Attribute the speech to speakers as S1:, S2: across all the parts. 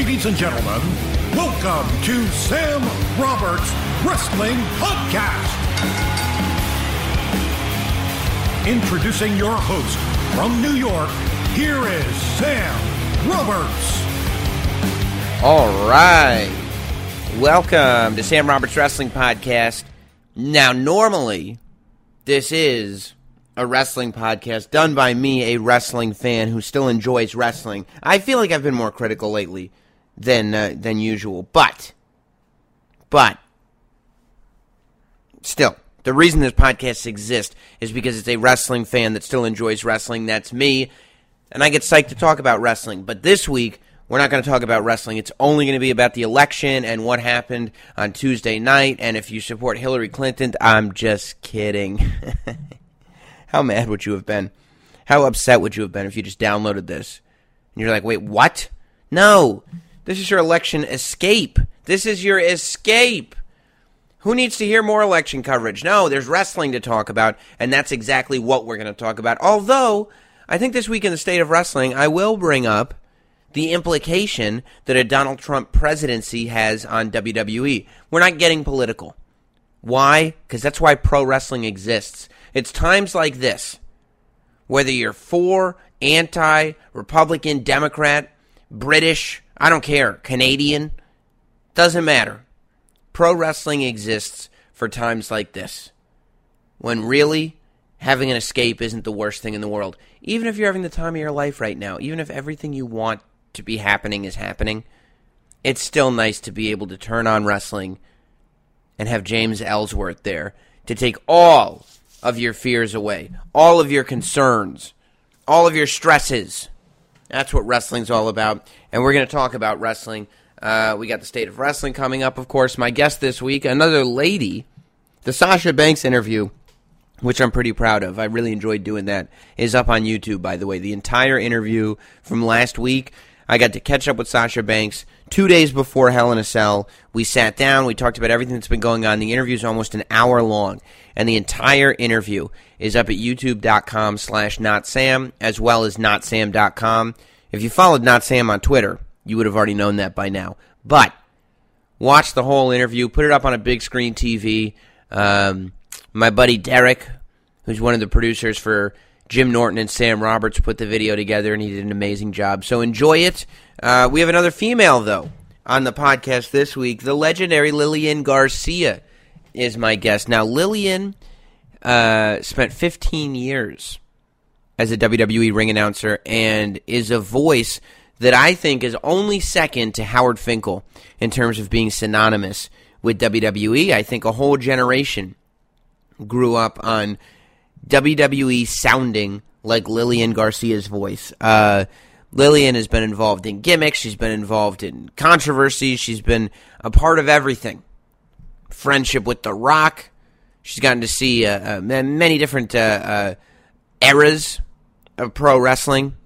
S1: Ladies and gentlemen, welcome to Sam Roberts Wrestling Podcast. Introducing your host from New York, here is Sam Roberts.
S2: All right. Welcome to Sam Roberts Wrestling Podcast. Now, normally, this is a wrestling podcast done by me, a wrestling fan who still enjoys wrestling. I feel like I've been more critical lately than uh, than usual, but but still, the reason this podcast exists is because it's a wrestling fan that still enjoys wrestling. That's me, and I get psyched to talk about wrestling. But this week, we're not going to talk about wrestling. It's only going to be about the election and what happened on Tuesday night. And if you support Hillary Clinton, I'm just kidding. How mad would you have been? How upset would you have been if you just downloaded this? And you're like, wait, what? No, this is your election escape. This is your escape. Who needs to hear more election coverage? No, there's wrestling to talk about, and that's exactly what we're going to talk about. Although, I think this week in the state of wrestling, I will bring up the implication that a Donald Trump presidency has on WWE. We're not getting political. Why? Because that's why pro wrestling exists. It's times like this, whether you're for, anti, Republican, Democrat, British, I don't care, Canadian, doesn't matter. Pro wrestling exists for times like this, when really having an escape isn't the worst thing in the world. Even if you're having the time of your life right now, even if everything you want to be happening is happening, it's still nice to be able to turn on wrestling and have James Ellsworth there to take all of your fears away, all of your concerns, all of your stresses. That's what wrestling's all about. And we're going to talk about wrestling. Uh, we got the state of wrestling coming up, of course. My guest this week, another lady, the Sasha Banks interview, which I'm pretty proud of. I really enjoyed doing that, is up on YouTube, by the way. The entire interview from last week. I got to catch up with Sasha Banks two days before Hell in a Cell. We sat down, we talked about everything that's been going on. The interview is almost an hour long, and the entire interview is up at youtube.com slash notsam, as well as notsam.com. If you followed Not Sam on Twitter, you would have already known that by now. But watch the whole interview, put it up on a big screen TV. Um, my buddy Derek, who's one of the producers for Jim Norton and Sam Roberts put the video together, and he did an amazing job. So enjoy it. Uh, we have another female, though, on the podcast this week. The legendary Lillian Garcia is my guest. Now, Lillian uh, spent 15 years as a WWE ring announcer and is a voice that I think is only second to Howard Finkel in terms of being synonymous with WWE. I think a whole generation grew up on WWE sounding like Lillian Garcia's voice. Uh, Lillian has been involved in gimmicks. She's been involved in controversies. She's been a part of everything. Friendship with The Rock. She's gotten to see uh, uh, many different uh, uh, eras of pro wrestling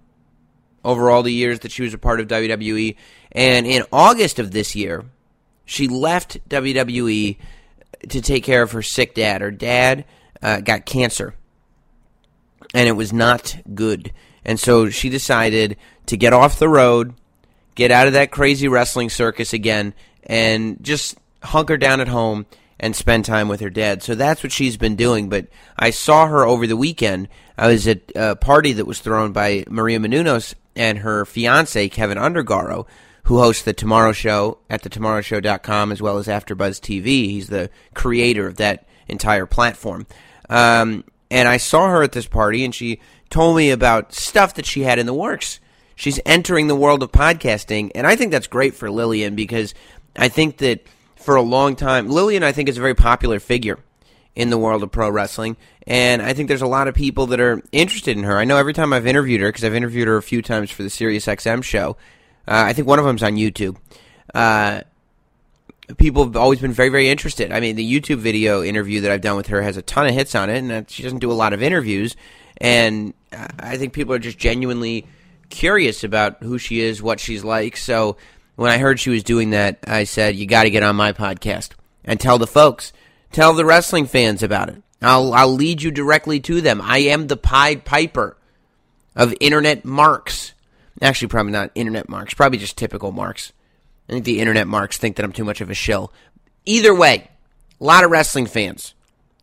S2: over all the years that she was a part of WWE. And in August of this year, she left WWE to take care of her sick dad. Her dad uh, got cancer and it was not good. And so she decided to get off the road, get out of that crazy wrestling circus again, and just hunker down at home and spend time with her dad. So that's what she's been doing. But I saw her over the weekend. I was at a party that was thrown by Maria Menounos and her fiance, Keven Undergaro, who hosts The Tomorrow Show at thetomorrowshow.com as well as AfterBuzz TV. He's the creator of that entire platform. Um, and I saw her at this party, and she told me about stuff that she had in the works. She's entering the world of podcasting, and I think that's great for Lillian because I think that for a long time, Lillian, I think, is a very popular figure in the world of pro wrestling, and I think there's a lot of people that are interested in her. I know every time I've interviewed her, because I've interviewed her a few times for the Sirius XM show, uh, I think one of them's on YouTube. Uh, people have always been very, very interested. I mean, the YouTube video interview that I've done with her has a ton of hits on it, and she doesn't do a lot of interviews. And I think people are just genuinely curious about who she is, what she's like. So when I heard she was doing that, I said, "You got to get on my podcast and tell the folks, tell the wrestling fans about it. I'll I'll lead you directly to them. I am the Pied Piper of internet marks. Actually, probably not internet marks. Probably just typical marks." I think the internet marks think that I'm too much of a shill. Either way, a lot of wrestling fans.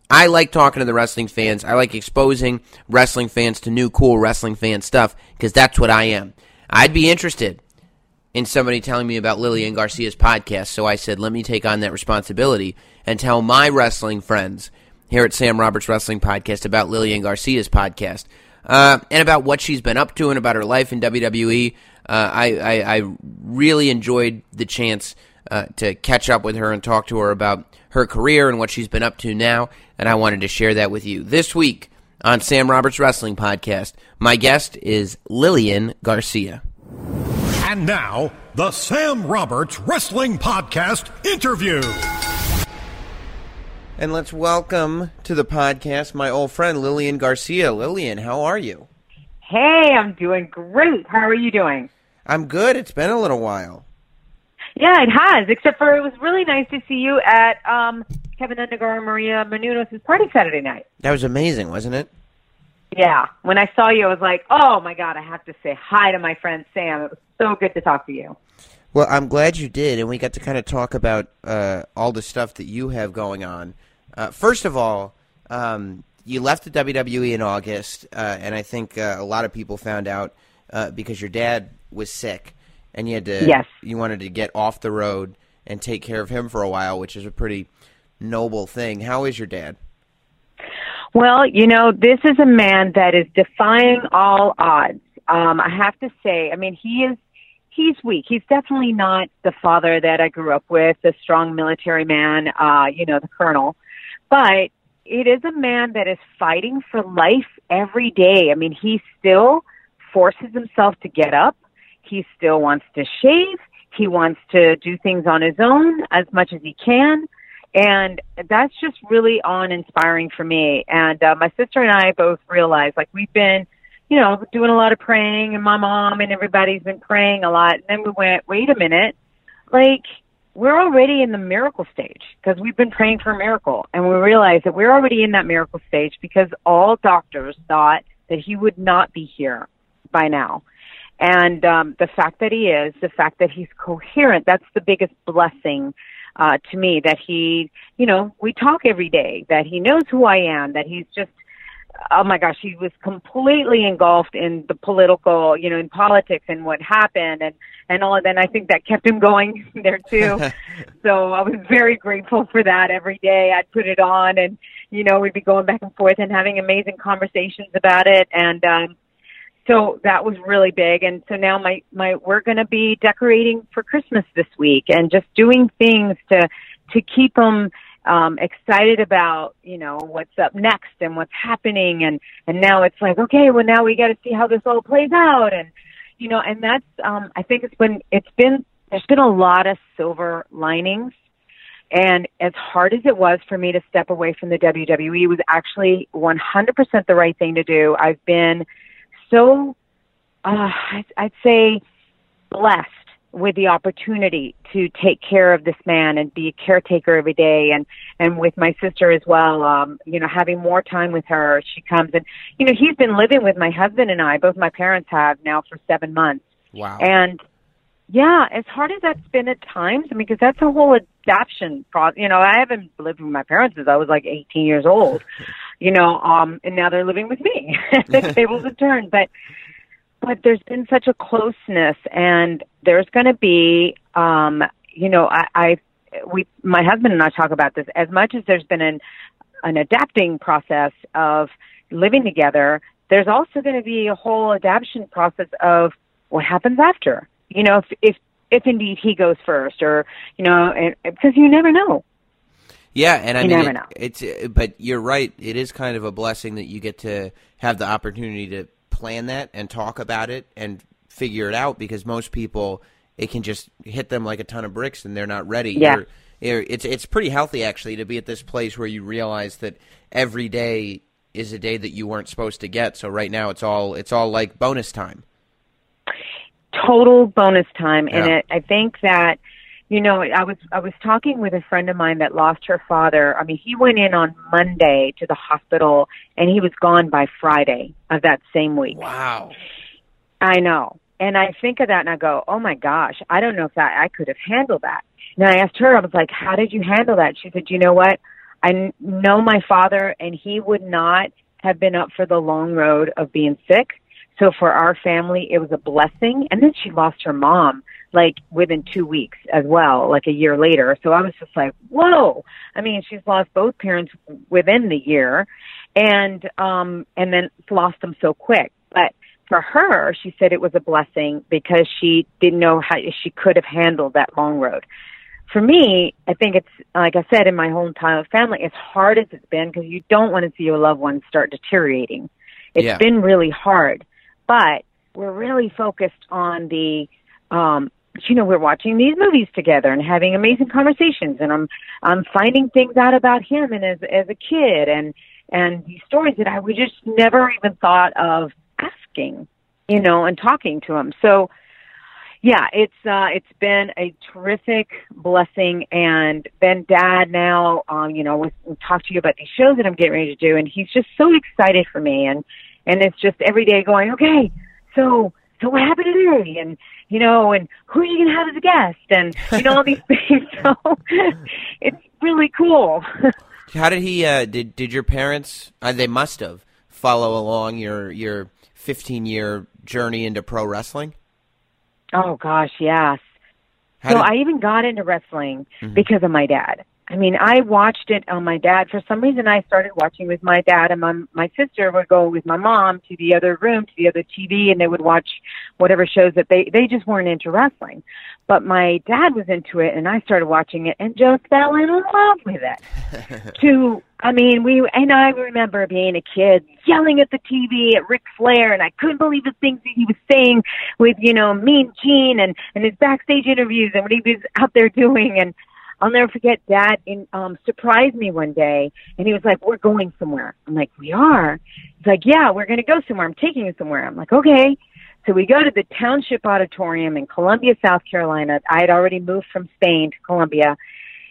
S2: I like talking to the wrestling fans. I like exposing wrestling fans to new cool wrestling fan stuff because that's what I am. I'd be interested in somebody telling me about Lillian Garcia's podcast, so I said, let me take on that responsibility and tell my wrestling friends here at Sam Roberts Wrestling Podcast about Lillian Garcia's podcast uh, and about what she's been up to and about her life in WWE. Uh, I, I, I, really enjoyed the chance uh, to catch up with her and talk to her about her career and what she's been up to now, and I wanted to share that with you. This week on Sam Roberts Wrestling Podcast, my guest is Lillian Garcia.
S1: And now, the Sam Roberts Wrestling Podcast interview.
S2: And let's welcome to the podcast my old friend Lillian Garcia. Lillian, how are you?
S3: Hey, I'm doing great. How are you doing?
S2: I'm good. It's been a little while.
S3: Yeah, it has. Except for it was really nice to see you at um, Kevin Undergar and Maria Menounos' party Saturday night.
S2: That was amazing, wasn't it?
S3: Yeah. When I saw you, I was like, "Oh my god, I have to say hi to my friend Sam." It was so good to talk to you.
S2: Well, I'm glad you did, and we got to kind of talk about uh, all the stuff that you have going on. Uh, first of all, um, you left the WWE in August, uh, and I think uh, a lot of people found out uh, because your dad was sick, and you had to.
S3: Yes.
S2: You wanted to get off the road and take care of him for a while, which is a pretty noble thing. How is your dad?
S3: Well, you know, this is a man that is defying all odds. Um, I have to say, I mean, he is he's weak. He's definitely not the father that I grew up with, the strong military man, uh, you know, the colonel. But it is a man that is fighting for life every day. I mean, he still forces himself to get up. He still wants to shave. He wants to do things on his own as much as he can. And that's just really on inspiring for me. And uh, my sister and I both realized like we've been, you know, doing a lot of praying and my mom and everybody's been praying a lot. And then we went, wait a minute, like we're already in the miracle stage because we've been praying for a miracle. And we realized that we're already in that miracle stage because all doctors thought that he would not be here by now. And um, the fact that he is, the fact that he's coherent, that's the biggest blessing uh, to me that he, you know, we talk every day, that he knows who I am, that he's just, oh my gosh, he was completely engulfed in the political, you know, in politics and what happened and, and all of that. And I think that kept him going there too. so I was very grateful for that every day. I'd put it on and, you know, we'd be going back and forth and having amazing conversations about it. And, um, so that was really big and so now my my we're going to be decorating for christmas this week and just doing things to to keep them um excited about you know what's up next and what's happening. And and now it's like okay well now we got to see how this all plays out. And you know and that's um i think it's been it's been there's been a lot of silver linings. And as hard as it was for me to step away from the WWE, was actually 100% the right thing to do. I've been so, uh, I'd say, blessed with the opportunity to take care of this man and be a caretaker every day and and with my sister as well um you know having more time with her she comes. And you know he's been living with my husband and I. Both my parents have now for 7 months.
S2: Wow.
S3: And yeah as hard as that's been at times I mean because that's a whole adoption process you know I haven't lived with my parents since I was like 18 years old you know, um, and now they're living with me. the tables have turned, but but there's been such a closeness, and there's going to be, um, you know, I, I we my husband and I talk about this as much as there's been an an adapting process of living together. There's also going to be a whole adaptation process of what happens after. You know, if if if indeed he goes first, or you know, and, because you never know.
S2: Yeah, and I
S3: You
S2: mean,
S3: never
S2: it-
S3: know.
S2: it's but you're right. It is kind of a blessing that you get to have the opportunity to plan that and talk about it and figure it out because most people it can just hit them like a ton of bricks and they're not ready.
S3: Yeah.
S2: You're- you're- it's it's pretty healthy actually to be at this place where you realize that every day is a day that you weren't supposed to get. So right now it's all it's all like bonus time.
S3: total bonus time and it i think that you know i was i was talking with a friend of mine that lost her father i mean he went in on monday to the hospital and he was gone by friday of that same week
S2: Wow.
S3: i know And I think of that and I go, oh my gosh, I don't know if that I could have handled that. And I asked her, I was like, how did you handle that? She said, you know what? i know my father and he would not have been up for the long road of being sick. So for our family, it was a blessing. And then she lost her mom like within two weeks as well, like a year later. So I was just like, whoa. I mean, she's lost both parents within the year and, um, and then lost them so quick. But for her, she said it was a blessing because she didn't know how she could have handled that long road. For me, I think it's like I said in my whole entire family, as hard as it's been because you don't want to see your loved ones start deteriorating. It's
S2: Yeah.
S3: been really hard, but we're really focused on the um you know we're watching these movies together and having amazing conversations and i'm i'm finding things out about him and as as a kid and and these stories that i would just never even thought of asking you know and talking to him. So yeah it's uh it's been a terrific blessing and then dad now um you know was talk to you about these shows that i'm getting ready to do and he's just so excited for me and and it's just every day going okay so so what happened today and you know and who are you going to have as a guest and you know all these things so it's really cool
S2: How did he? Uh, did did your parents? Uh, they must have follow along your your 15 year journey into pro wrestling.
S3: oh gosh yes
S2: How
S3: so
S2: did-
S3: I even got into wrestling because of my dad. I mean, I watched it on my dad. For some reason, I started watching with my dad, and my my sister would go with my mom to the other room, to the other TV, and they would watch whatever shows that they they just weren't into wrestling. But my dad was into it, and I started watching it, and just fell in love with it. to I mean, we and I remember being a kid yelling at the TV at Ric Flair, and I couldn't believe the things that he was saying with you know Mean Gene and and his backstage interviews and what he was out there doing. And I'll never forget Dad in um surprised me one day, and he was like, "We're going somewhere." I'm like, "We are." He's like, "Yeah, we're going to go somewhere. I'm taking you somewhere." I'm like, "Okay." So we go to the Township Auditorium in Columbia, South Carolina. I had already moved from Spain to Columbia.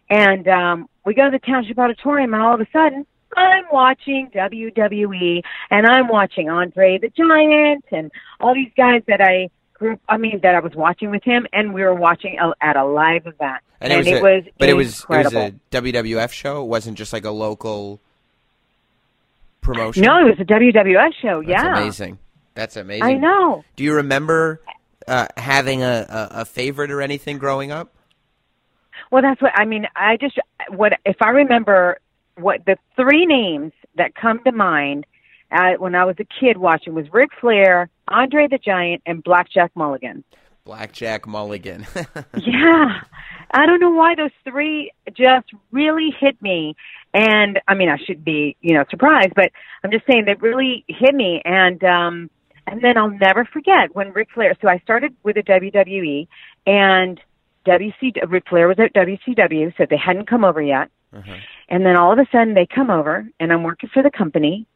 S3: And um, we go to the Township Auditorium, and all of a sudden, I'm watching WWE, and I'm watching Andre the Giant, and all these guys that I grew. I mean, that I was watching with him, and we were watching a, at a live event,
S2: and it was, a-
S3: was
S2: but it was it was a WWF show. It wasn't just like a local promotion.
S3: no, it was a WWF show.
S2: That's
S3: yeah,
S2: amazing. That's amazing.
S3: I know.
S2: Do you remember uh, having a, a, a favorite or anything growing up?
S3: Well, that's what I mean. I just what if I remember what the three names that come to mind uh, when I was a kid watching was Ric Flair, Andre the Giant, and Blackjack Mulligan.
S2: Blackjack Mulligan.
S3: yeah, I don't know why those three just really hit me. And I mean, I should be you know surprised, but I'm just saying they really hit me. And um, and then I'll never forget when Ric Flair. So I started with the WWE, and WC Ric Flair was at WCW, so they hadn't come over yet.
S2: Uh-huh.
S3: And then all of a sudden they come over, and I'm working for the company,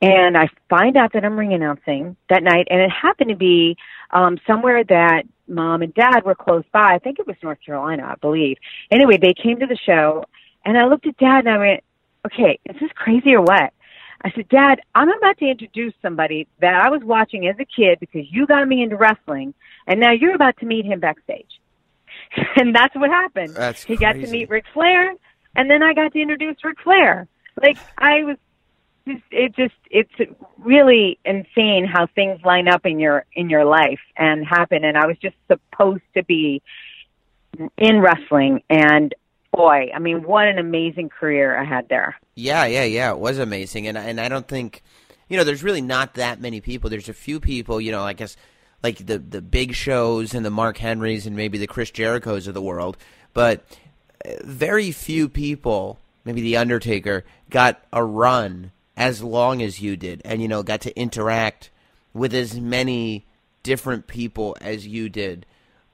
S3: and I find out that I'm ring announcing that night, and it happened to be um, somewhere that mom and dad were close by. I think it was North Carolina, I believe. Anyway, they came to the show, and I looked at dad and I went, "Okay, is this crazy or what?" I said, Dad, I'm about to introduce somebody that I was watching as a kid because you got me into wrestling, and now you're about to meet him backstage. and that's what happened.
S2: That's
S3: he got to meet Ric Flair, and then I got to introduce Ric Flair. Like I was, just, it just it's really insane how things line up in your in your life and happen. And I was just supposed to be in wrestling, and boy, I mean, what an amazing career I had there.
S2: Yeah, yeah, yeah. It was amazing, and and I don't think, you know, there's really not that many people. There's a few people, you know, I guess like the the big shows and the Mark Henrys and maybe the Chris Jerichos of the world, but uh, very few people, maybe the Undertaker, got a run as long as you did, and you know, got to interact with as many different people as you did.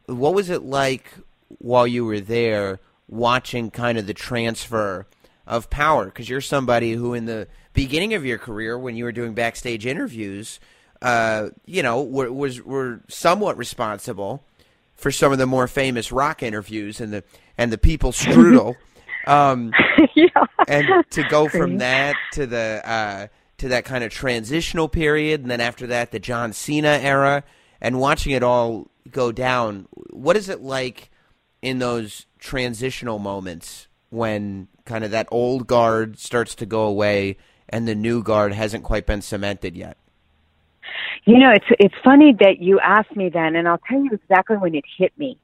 S2: What was it like while you were there watching kind of the transfer of power? Because you're somebody who, in the beginning of your career, when you were doing backstage interviews, uh, you know, were, was were somewhat responsible for some of the more famous rock interviews and the and the people strudel. um,
S3: yeah.
S2: and to go from that to the uh, to that kind of transitional period, and then after that, the John Cena era, and watching it all go down. What is it like in those transitional moments when kind of that old guard starts to go away and the new guard hasn't quite been cemented yet?
S3: You know, it's it's funny that you asked me then, and I'll tell you exactly when it hit me.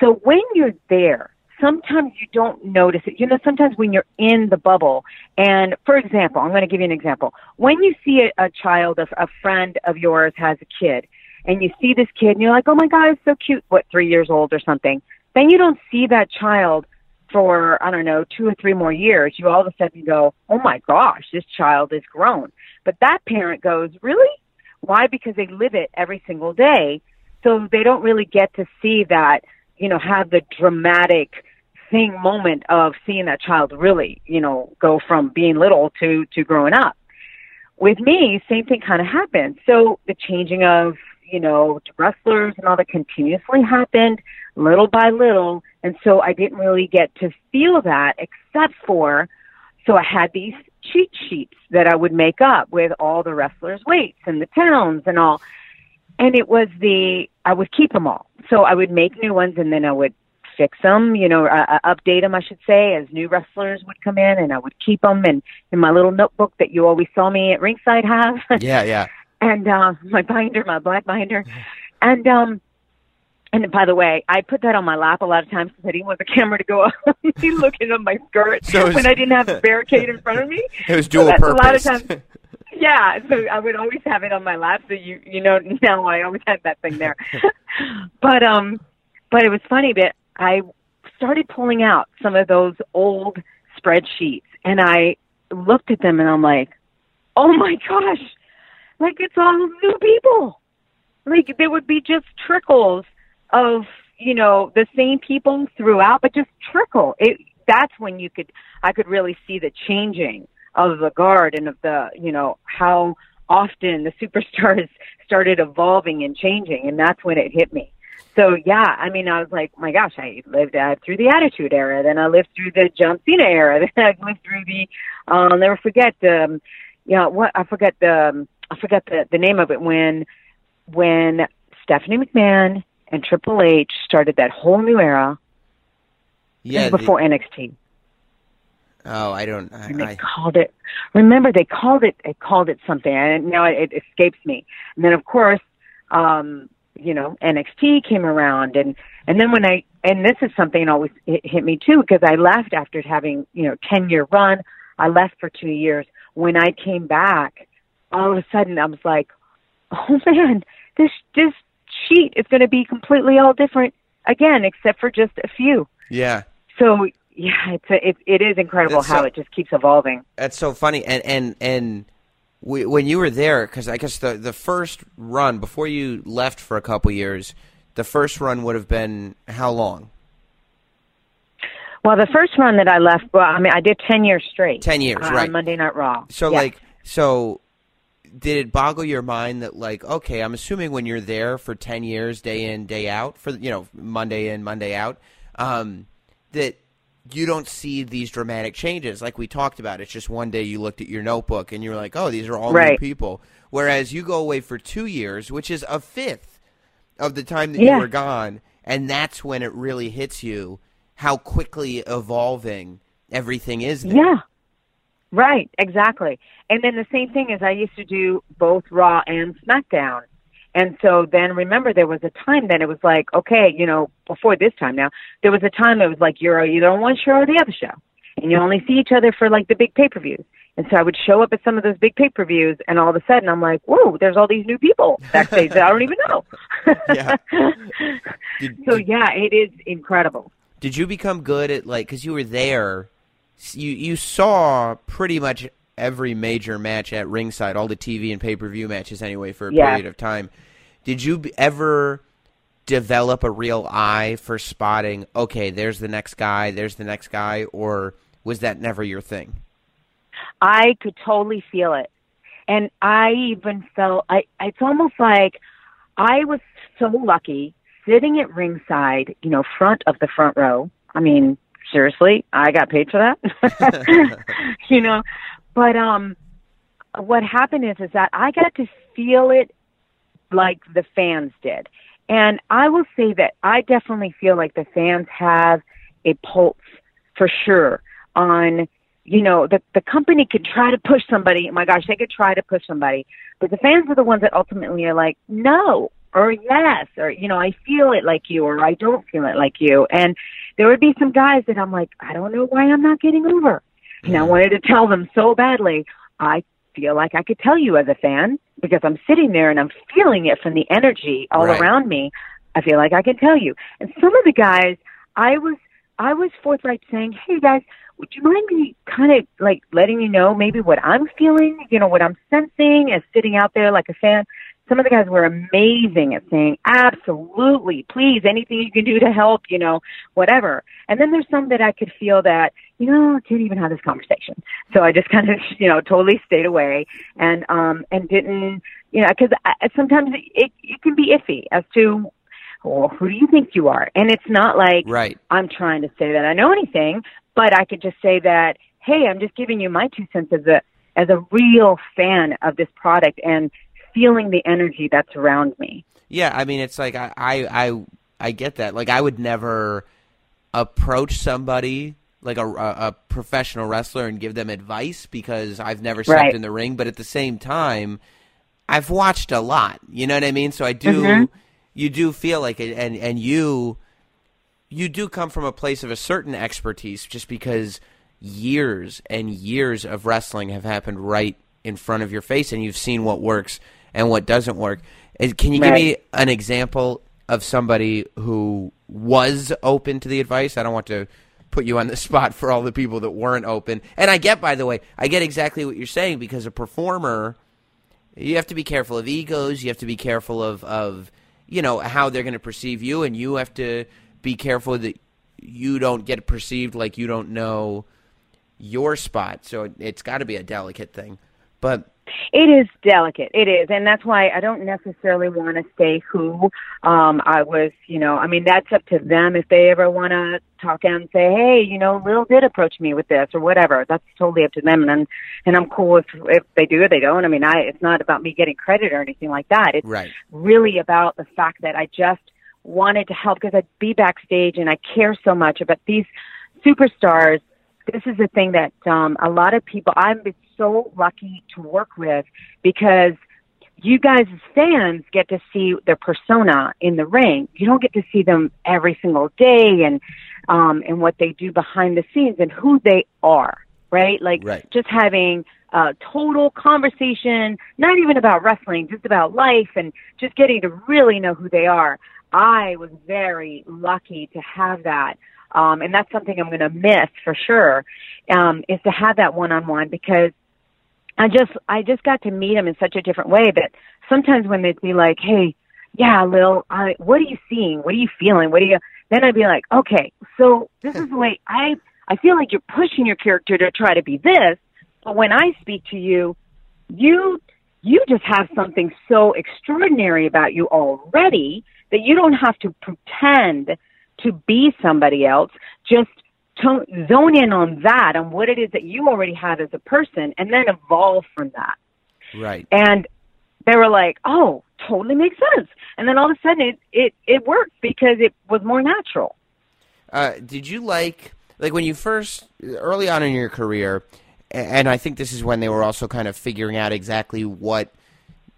S3: So when you're there, sometimes you don't notice it. You know, sometimes when you're in the bubble, and for example, I'm going to give you an example. When you see a, a child, a, a friend of yours has a kid, and you see this kid, and you're like, oh my god, it's so cute. What, three years old or something? Then you don't see that child for I don't know two or three more years. You all of a sudden go, oh my gosh, this child is grown. But that parent goes, really? Why? Because they live it every single day. So they don't really get to see that, you know, have the dramatic thing moment of seeing that child really, you know, go from being little to, to growing up. With me, same thing kind of happened. So the changing of, you know, wrestlers and all that continuously happened little by little. And so I didn't really get to feel that except for, so I had these cheat sheets that I would make up with all the wrestlers' weights and the towns and all. And it was the, I would keep them all. So I would make new ones and then I would fix them, you know, uh, update them, I should say, as new wrestlers would come in and I would keep them and in my little notebook that you always saw me at ringside have.
S2: Yeah, yeah.
S3: and, uh, my binder, my black binder. And, um, and by the way, I put that on my lap a lot of times because I didn't want the camera to go up me looking at my skirt so was, when I didn't have a barricade in front of me.
S2: It was dual so purpose.
S3: A lot of times, yeah, so I would always have it on my lap. So you, you know, now I always had that thing there. but um, but it was funny that I started pulling out some of those old spreadsheets, and I looked at them, and I'm like, oh my gosh, like it's all new people. Like there would be just trickles of you know the same people throughout, but just trickle. It that's when you could I could really see the changing of the guard and of the you know how often the superstars started evolving and changing, and that's when it hit me. So yeah, I mean, I was like, my gosh, I lived uh, through the Attitude Era, then I lived through the John Cena era, then I lived through the. Uh, I'll never forget. Um, you know what? I forget the. Um, I forget the the name of it when when Stephanie McMahon and Triple H started that whole new era.
S2: Yeah,
S3: before NXT.
S2: Oh, I don't. I,
S3: and they
S2: I,
S3: called it. Remember, they called it. They called it something, and now it, it escapes me. And then, of course, um, you know, NXT came around, and and then when I and this is something always hit, hit me too because I left after having you know ten year run. I left for two years. When I came back, all of a sudden I was like, oh man, this this sheet is going to be completely all different again, except for just a few.
S2: Yeah.
S3: So yeah, it's a, it it is incredible how it just keeps evolving.
S2: That's so funny, and and and we, when you were there, because I guess the the first run before you left for a couple years, the first run would have been how long?
S3: Well, the first run that I left, well, I mean, I did ten years straight.
S2: Ten years,
S3: uh,
S2: right?
S3: Monday Night Raw.
S2: So, like, so did it boggle your mind that like okay i'm assuming when you're there for 10 years day in day out for you know monday in monday out um, that you don't see these dramatic changes like we talked about it's just one day you looked at your notebook and you're like oh these are all
S3: right.
S2: new people whereas you go away for two years which is a fifth of the time that
S3: yeah.
S2: you were gone and that's when it really hits you how quickly evolving everything is there.
S3: yeah Right, exactly. And then the same thing is I used to do both Raw and SmackDown. And so then remember there was a time then it was like, okay, you know, before this time now, there was a time it was like you're either on one show or the other show. And you mm-hmm. only see each other for like the big pay per views. And so I would show up at some of those big pay per views and all of a sudden I'm like, Whoa, there's all these new people backstage that I don't even know.
S2: yeah. Did,
S3: so yeah, it is incredible.
S2: Did you become good at like because you were there you you saw pretty much every major match at ringside, all the TV and pay per view matches anyway for a
S3: yeah.
S2: period of time. Did you ever develop a real eye for spotting? Okay, there's the next guy. There's the next guy, or was that never your thing?
S3: I could totally feel it, and I even felt I. It's almost like I was so lucky sitting at ringside, you know, front of the front row. I mean, seriously, I got paid for that. you know, but um, what happened is is that I got to feel it like the fans did. And I will say that I definitely feel like the fans have a pulse for sure on, you know, the, the company could try to push somebody. Oh my gosh, they could try to push somebody. But the fans are the ones that ultimately are like, no, or yes, or, you know, I feel it like you, or I don't feel it like you. And there would be some guys that I'm like, I don't know why I'm not getting over. And I mm-hmm. wanted to tell them so badly, I feel like I could tell you as a fan because I'm sitting there and I'm feeling it from the energy all
S2: Right.
S3: around me. I feel like I can tell you. And some of the guys, I was, I was forthright saying, "Hey guys, would you mind me kind of like letting you know maybe what I'm feeling, you know, what I'm sensing as sitting out there like a fan?" Some of the guys were amazing at saying, "Absolutely, please, anything you can do to help, you know, whatever." And then there's some that I could feel that, you know, I can't even have this conversation. So I just kind of, you know, totally stayed away and um and didn't, you know, because I, sometimes it it can be iffy as to well, who do you think you are? And it's not like
S2: Right.
S3: I'm trying to say that I know anything, but I could just say that, hey, I'm just giving you my two cents as a as a real fan of this product and feeling the energy that's around me.
S2: Yeah, I mean, it's like I, I, I, I get that. Like, I would never approach somebody like a, a, professional wrestler and give them advice because I've never stepped
S3: Right.
S2: in the ring. But at the same time, I've watched a lot. You know what I mean? So I do.
S3: Mhm.
S2: You do feel like it, and and you, you do come from a place of a certain expertise, just because years and years of wrestling have happened right in front of your face, and you've seen what works and what doesn't work. Can you give me an example of somebody who was open to the advice? I don't want to put you on the spot for all the people that weren't open. And I get, by the way, I get exactly what you're saying because a performer, you have to be careful of egos. You have to be careful of, of you know, how they're going to perceive you. And you have to be careful that you don't get perceived like you don't know your spot. So it, it's got to be a delicate thing. But
S3: It is delicate. It is, and that's why I don't necessarily want to say who um, I was. You know, I mean that's up to them if they ever want to talk out and say, "Hey, you know, Lil did approach me with this or whatever." That's totally up to them, and and I'm cool if if they do or they don't. I mean, I it's not about me getting credit or anything like that. It's
S2: right,
S3: really about the fact that I just wanted to help because I'd be backstage and I care so much about these superstars. This is the thing that um, a lot of people, I'm so lucky to work with because you guys as fans get to see their persona in the ring. You don't get to see them every single day and, um, and what they do behind the scenes and who they are, right? Like
S2: Right.
S3: just having a total conversation, not even about wrestling, just about life and just getting to really know who they are. I was very lucky to have that. Um, and that's something I'm going to miss for sure, um, is to have that one-on-one because I just, I just got to meet them in such a different way that sometimes when they'd be like, Hey, yeah, Lil, I, what are you seeing? What are you feeling? What are you, then I'd be like, okay, so this is the way I, I feel like you're pushing your character to try to be this, but when I speak to you, you you just have something so extraordinary about you already that you don't have to pretend to be somebody else. Just to zone in on that, on what it is that you already have as a person, and then evolve from that.
S2: right.
S3: And they were like, "Oh, totally makes sense." And then all of a sudden, it it it worked because it was more natural.
S2: Uh, did you like like when you first early on in your career, and I think this is when they were also kind of figuring out exactly what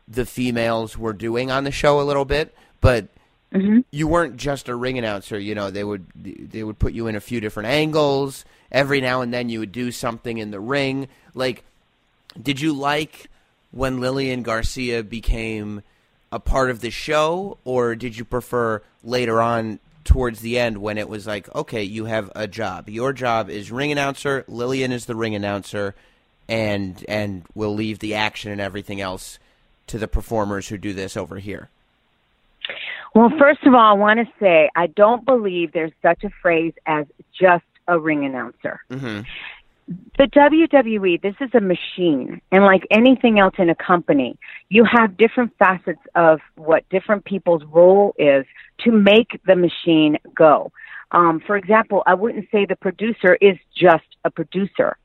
S2: the females were doing on the show a little bit, but
S3: Mm-hmm.
S2: you weren't just a ring announcer. You know, they would they would put you in a few different angles. Every now and then, you would do something in the ring. Like, did you like when Lillian Garcia became a part of the show, or did you prefer later on towards the end when it was like, okay, you have a job. Your job is ring announcer. Lillian is the ring announcer, and and we'll leave the action and everything else to the performers who do this over here.
S3: Well, first of all, I want to say I don't believe there's such a phrase as just a ring announcer.
S2: hmm
S3: The WWE, this is a machine. And like anything else in a company, you have different facets of what different people's role is to make the machine go. Um, for example, I wouldn't say the producer is just a producer.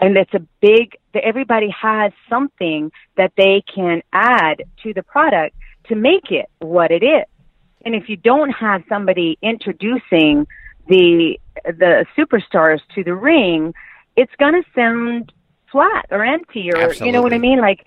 S3: And it's a big, everybody has something that they can add to the product to make it what it is. And if you don't have somebody introducing the the superstars to the ring, it's going to sound flat or empty or
S2: Absolutely.
S3: you know what I mean like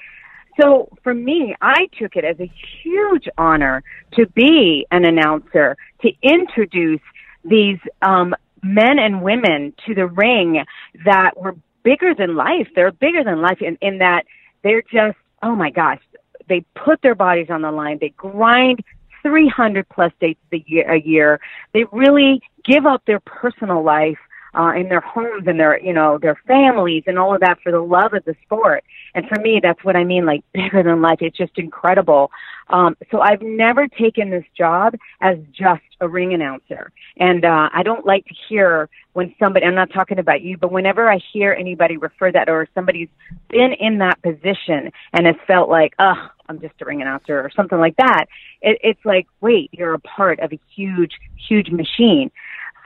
S3: so for me, I took it as a huge honor to be an announcer, to introduce these um, men and women to the ring that were bigger than life. They're bigger than life in, in that they're just, oh my gosh, they put their bodies on the line. They grind 300 plus dates a year. A year. They really give up their personal life uh, in their homes and their, you know, their families and all of that for the love of the sport. And for me, that's what I mean, like bigger than life. It's just incredible. Um, so I've never taken this job as just a ring announcer. And, uh, I don't like to hear when somebody, I'm not talking about you, but whenever I hear anybody refer that or somebody's been in that position and has felt like, oh, I'm just a ring announcer or something like that, it, it's like, wait, you're a part of a huge, huge machine.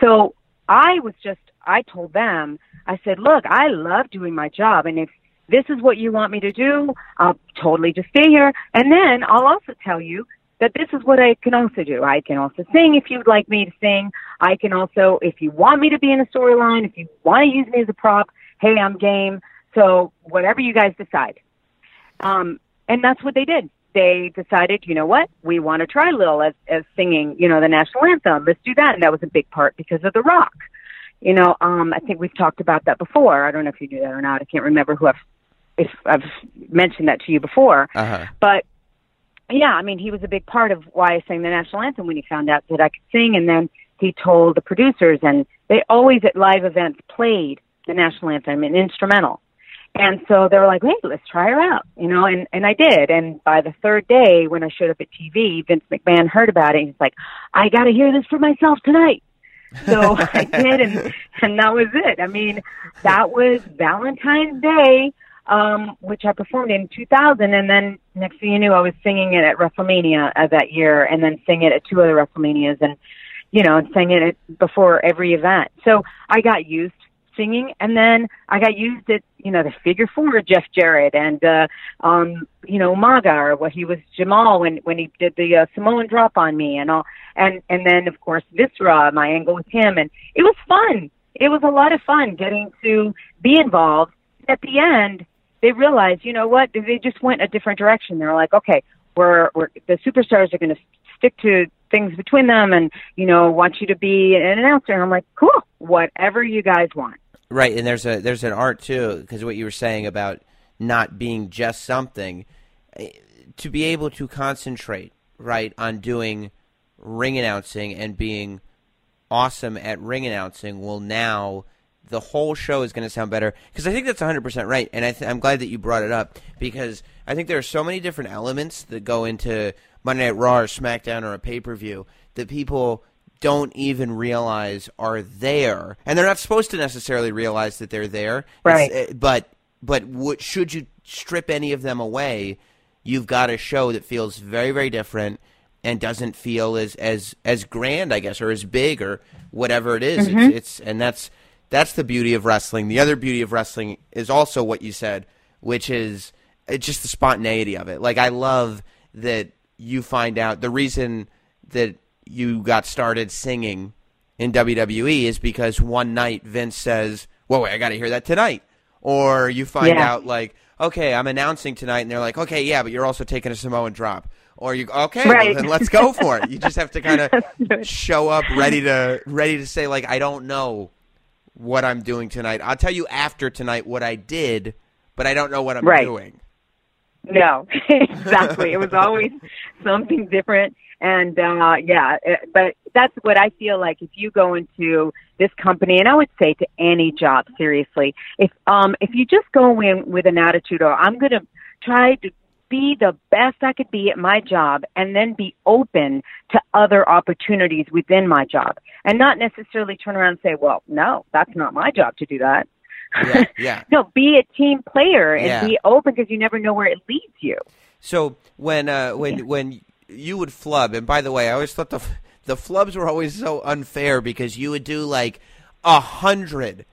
S3: So I was just I told them, I said, look, I love doing my job. And if this is what you want me to do, I'll totally just stay here. And then I'll also tell you that this is what I can also do. I can also sing if you'd like me to sing. I can also, if you want me to be in a storyline, if you want to use me as a prop, hey, I'm game. So whatever you guys decide. Um, and that's what they did. They decided, you know what, we want to try Lil as, as singing, you know, the national anthem. Let's do that. And that was a big part because of The Rock. You know, um, I think we've talked about that before. I don't know if you knew that or not. I can't remember who I've if I've mentioned that to you before.
S2: Uh-huh.
S3: But yeah, I mean, he was a big part of why I sang the national anthem when he found out that I could sing, and then he told the producers, and they always at live events played the national anthem, an instrumental. And so they were like, "Hey, let's try her out," you know, and and I did. And by the third day, when I showed up at TV, Vince McMahon heard about it. And He's like, "I got to hear this for myself tonight." So I did, and and that was it. I mean, that was Valentine's Day, um, which I performed in 2000, and then next thing you knew, I was singing it at WrestleMania uh, that year, and then singing it at two other WrestleManias, and you know, and sang it before every event. So I got used singing, and then I got used at you know the figure four Jeff Jarrett and uh, um, you know Maga or what he was Jamal when when he did the uh, Samoan drop on me and all, and and then of course Viscera, my angle with him, and it was fun. It was a lot of fun getting to be involved. At the end, they realized, you know what? They just went a different direction. They're like, okay, we're we're the superstars are going to stick to things between them, and you know, want you to be an announcer. And I'm like, cool, whatever you guys want.
S2: Right, and there's a there's an art too because what you were saying about not being just something eh, to be able to concentrate right on doing ring announcing and being awesome at ring announcing will now the whole show is going to sound better. Because I think that's 100% right and I I'm glad that you brought it up because I think there are so many different elements that go into Monday Night Raw or SmackDown or a pay-per-view that people don't even realize are there, and they're not supposed to necessarily realize that they're there.
S3: Right.
S2: It's, uh, but but what, should you strip any of them away, you've got a show that feels very very different and doesn't feel as as as grand, I guess, or as big or whatever it is.
S3: Mm-hmm.
S2: It's, it's and that's that's the beauty of wrestling. The other beauty of wrestling is also what you said, which is it's just the spontaneity of it. Like I love that you find out the reason that you got started singing in WWE is because one night Vince says, "Whoa, wait, I got to hear that tonight," or you find
S3: Yeah.
S2: out like, "Okay, I'm announcing tonight," and they're like, "Okay, yeah, but you're also taking a Samoan drop." Or you okay?
S3: Right.
S2: Well, then let's go for it. You just have to kind of show up ready to ready to say like I don't know what I'm doing tonight. I'll tell you after tonight what I did, but I don't know what I'm
S3: Right.
S2: doing.
S3: No, exactly. it was always something different. And uh yeah, it, but that's what I feel like if you go into this company and I would say to any job seriously, if um if you just go in with an attitude or I'm going to try to be the best I could be at my job and then be open to other opportunities within my job and not necessarily turn around and say, well, no, that's not my job to do that.
S2: Yeah, yeah.
S3: no, be a team player and
S2: Yeah.
S3: be open because you never know where it leads you.
S2: So when uh, when when you would flub, and by the way, I always thought the the flubs were always so unfair because you would do like a hundred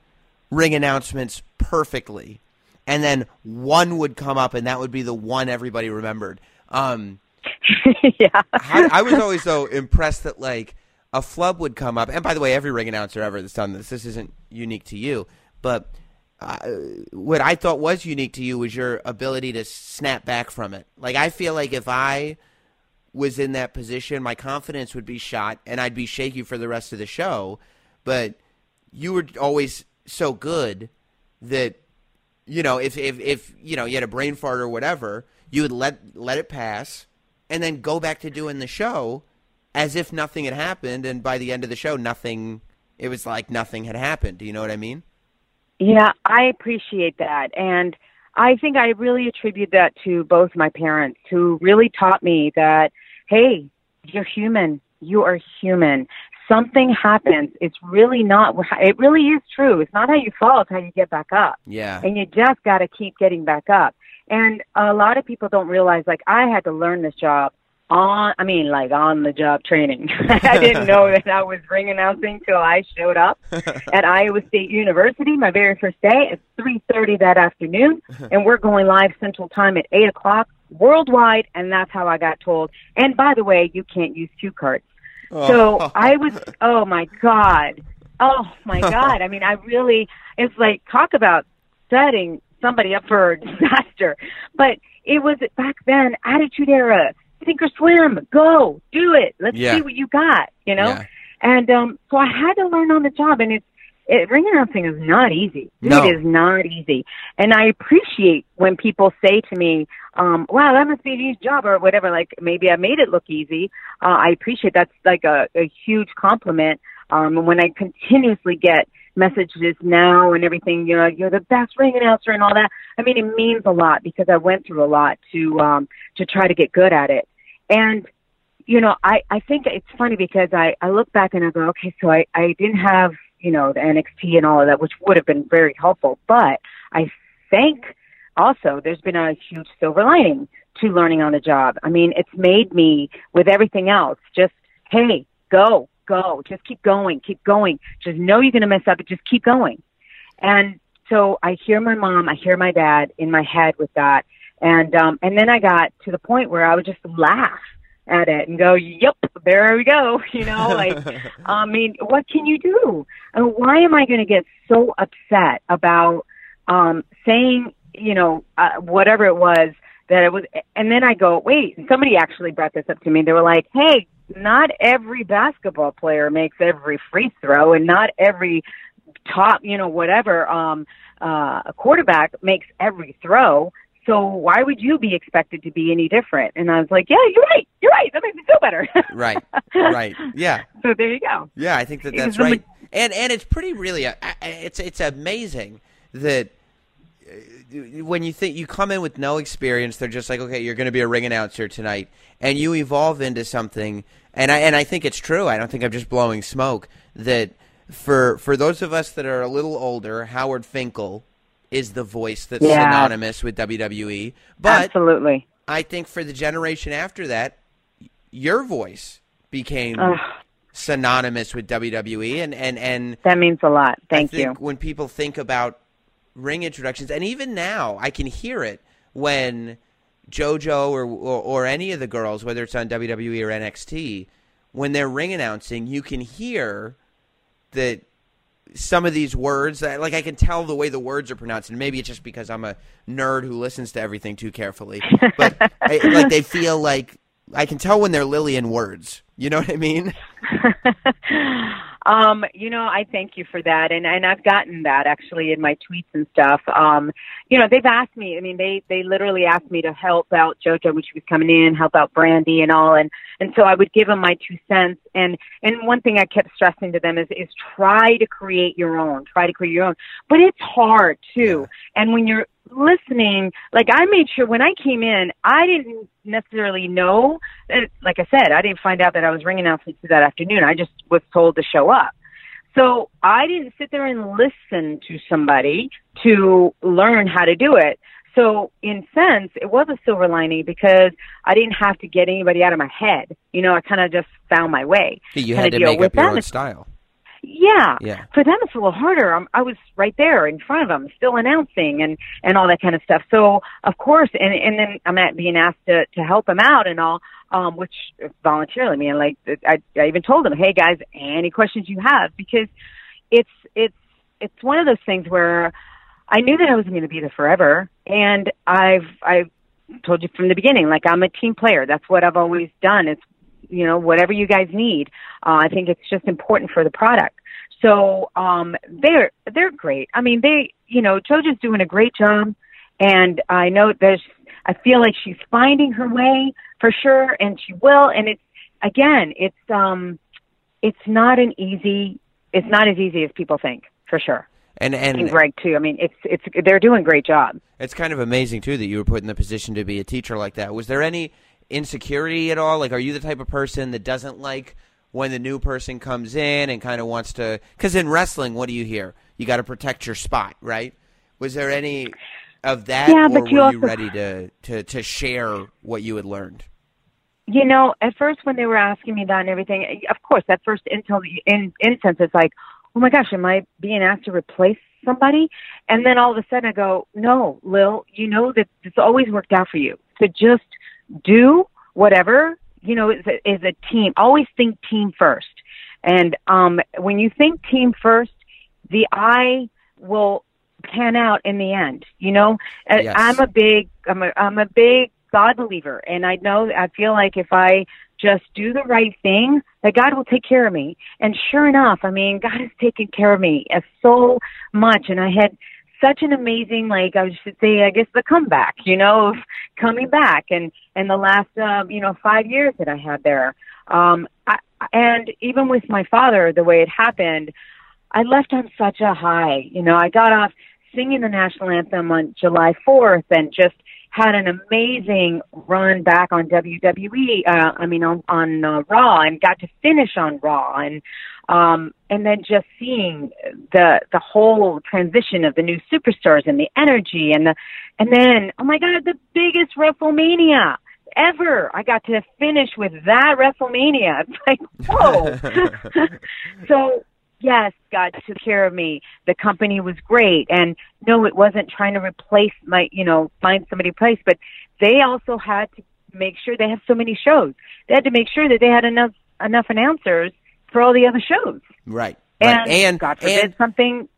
S2: ring announcements perfectly, and then one would come up, and that would be the one everybody remembered. Um,
S3: yeah.
S2: How, I was always though impressed that like a flub would come up. And by the way, every ring announcer ever that's done this, this isn't unique to you, but uh, what I thought was unique to you was your ability to snap back from it. Like I feel like if I was in that position, my confidence would be shot and I'd be shaky for the rest of the show. But you were always so good that you know if if if you know you had a brain fart or whatever, you would let let it pass and then go back to doing the show as if nothing had happened and by the end of the show nothing it was like nothing had happened. Do you know what I mean?
S3: Yeah, I appreciate that. And I think I really attribute that to both my parents who really taught me that, hey, you're human. You are human. Something happens. It's really not, it really is true. It's not how you fall, it's how you get back up.
S2: Yeah.
S3: And you just got to keep getting back up. And a lot of people don't realize, like, I had to learn this job on I mean like on the job training. I didn't know that I was ring announcing till I showed up at Iowa State University my very first day at three thirty that afternoon and we're going live central time at eight o'clock worldwide and that's how I got told. And by the way, you can't use cue cards. So
S2: Oh.
S3: I was oh my God. Oh my God. I mean I really it's like talk about setting somebody up for a disaster. But it was back then, attitude era, sink or swim, go, do it. Let's
S2: Yeah.
S3: see what you got, you know?
S2: Yeah.
S3: And um so I had to learn on the job and it's it, ring announcing is not easy.
S2: No.
S3: It is not easy. And I appreciate when people say to me, um, wow, that must be an easy job or whatever, like maybe I made it look easy. Uh, I appreciate that's like a, a huge compliment. Um, and when I continuously get messages now and everything, you know, you're the best ring announcer and all that. I mean, it means a lot because I went through a lot to, um, to try to get good at it. And, you know, I, I think it's funny because I, I look back and I go, okay, so I, I didn't have, you know, the NXT and all of that, which would have been very helpful, but I think also there's been a huge silver lining to learning on the job. I mean, it's made me with everything else just, hey, go, go, just keep going, keep going. Just know you're going to mess up, but just keep going. And so I hear my mom, I hear my dad in my head with that. And, um, and then I got to the point where I would just laugh at it and go, yep, there we go. You know, like, I mean, what can you do? And why am I going to get so upset about, um, saying, you know, uh, whatever it was that it was, and then I go, wait, somebody actually brought this up to me. They were like, hey, not every basketball player makes every free throw and not every top, you know, whatever, um, uh, a quarterback makes every throw. So why would you be expected to be any different? And I was like, yeah, you're right. You're right. That makes me feel better.
S2: Right. Right. Yeah.
S3: so there you go.
S2: Yeah, I think that that's right. And and it's pretty really uh, uh, it's it's amazing that uh, when you think you come in with no experience, they're just like, okay, you're going to be a ring announcer tonight, and you evolve into something. And I and I think it's true. I don't think I'm just blowing smoke. That for for those of us that are a little older, Howard Finkel is the voice that's
S3: Yeah.
S2: synonymous with WWE. But
S3: Absolutely.
S2: I think for the generation after that, your voice became
S3: Ugh.
S2: synonymous with WWE, and and and
S3: That means a lot. Thank
S2: I think
S3: you.
S2: when people think about ring introductions, and even now, I can hear it when JoJo or, or or any of the girls, whether it's on WWE or NXT, when they're ring announcing, you can hear that some of these words that like I can tell the way the words are pronounced, and maybe it's just because I'm a nerd who listens to everything too carefully. But I, like they feel like I can tell when they're Lilian words. You know what I mean?
S3: um, you know, I thank you for that, and and I've gotten that actually in my tweets and stuff. Um, you know, they've asked me. I mean, they they literally asked me to help out JoJo when she was coming in, help out Brandi and all, and and so I would give them my two cents. And and one thing I kept stressing to them is is try to create your own, try to create your own. But it's hard too. And when you're listening, like I made sure when I came in, I didn't necessarily know that, like I said, I didn't find out that I was ring announcing that afternoon. I just was told to show up. So I didn't sit there and listen to somebody to learn how to do it. So in sense, it was a silver lining because I didn't have to get anybody out of my head. You know, I kind of just found my way.
S2: You had to make up your own style.
S3: Yeah.
S2: Yeah.
S3: For them, it's a little harder. I'm, I was right there in front of them, still announcing and and all that kind of stuff. So of course, and and then I'm at being asked to to help them out and all. um, which voluntarily. I mean, like I, I even told them, hey guys, any questions you have, because it's it's it's one of those things where I knew that I wasn't going to be there forever, and I've I've told you from the beginning, like I'm a team player. That's what I've always done. It's you know whatever you guys need. Uh, I think it's just important for the product. So um, they're they're great. I mean, they you know JoJo's doing a great job, and I know there's. I feel like she's finding her way for sure, and she will. And it's again, it's um, it's not an easy. It's not as easy as people think, for sure.
S2: And and,
S3: Greg too. I mean, it's it's they're doing a great job.
S2: It's kind of amazing too that you were put in the position to be a teacher like that. Was there any insecurity at all? Like, are you the type of person that doesn't like when the new person comes in and kind of wants to? Because in wrestling, what do you hear? You got to protect your spot, right? Was there any of that,
S3: yeah,
S2: or
S3: but you
S2: were
S3: also,
S2: you ready to, to to share what you had learned?
S3: You know, at first when they were asking me that and everything, eh, of course, that first intel in instance, it's like, oh my gosh, am I being asked to replace somebody? And then all of a sudden I go, no, Lil, you know that it's always worked out for you. So just do whatever, you know, is a, is a team. Always think team first. And um, when you think team first, the I will pan out in the end. You know, Uh,
S2: Yes.
S3: I'm a big, I'm a, I'm a big God believer, and I know, I feel like if I just do the right thing, that God will take care of me. And sure enough, I mean, God has taken care of me uh, so much, and I had such an amazing, like I should say, I guess the comeback, you know, of coming back, and and the last, uh, you know, five years that I had there, um, I, and even with my father, the way it happened, I left on such a high. You know, I got off singing the national anthem on July 4th and just had an amazing run back on WWE. Uh, I mean, on on uh, Raw, and got to finish on Raw, and um, and then just seeing the the whole transition of the new superstars and the energy, and the and then oh my God, the biggest WrestleMania ever. I got to finish with that WrestleMania. It's like whoa. so yes, God took care of me. The company was great, and no, it wasn't trying to replace my, you know, find somebody to replace, but they also had to make sure they have so many shows. They had to make sure that they had enough enough announcers for all the other shows.
S2: Right.
S3: And,
S2: right. and
S3: God forbid
S2: and-
S3: something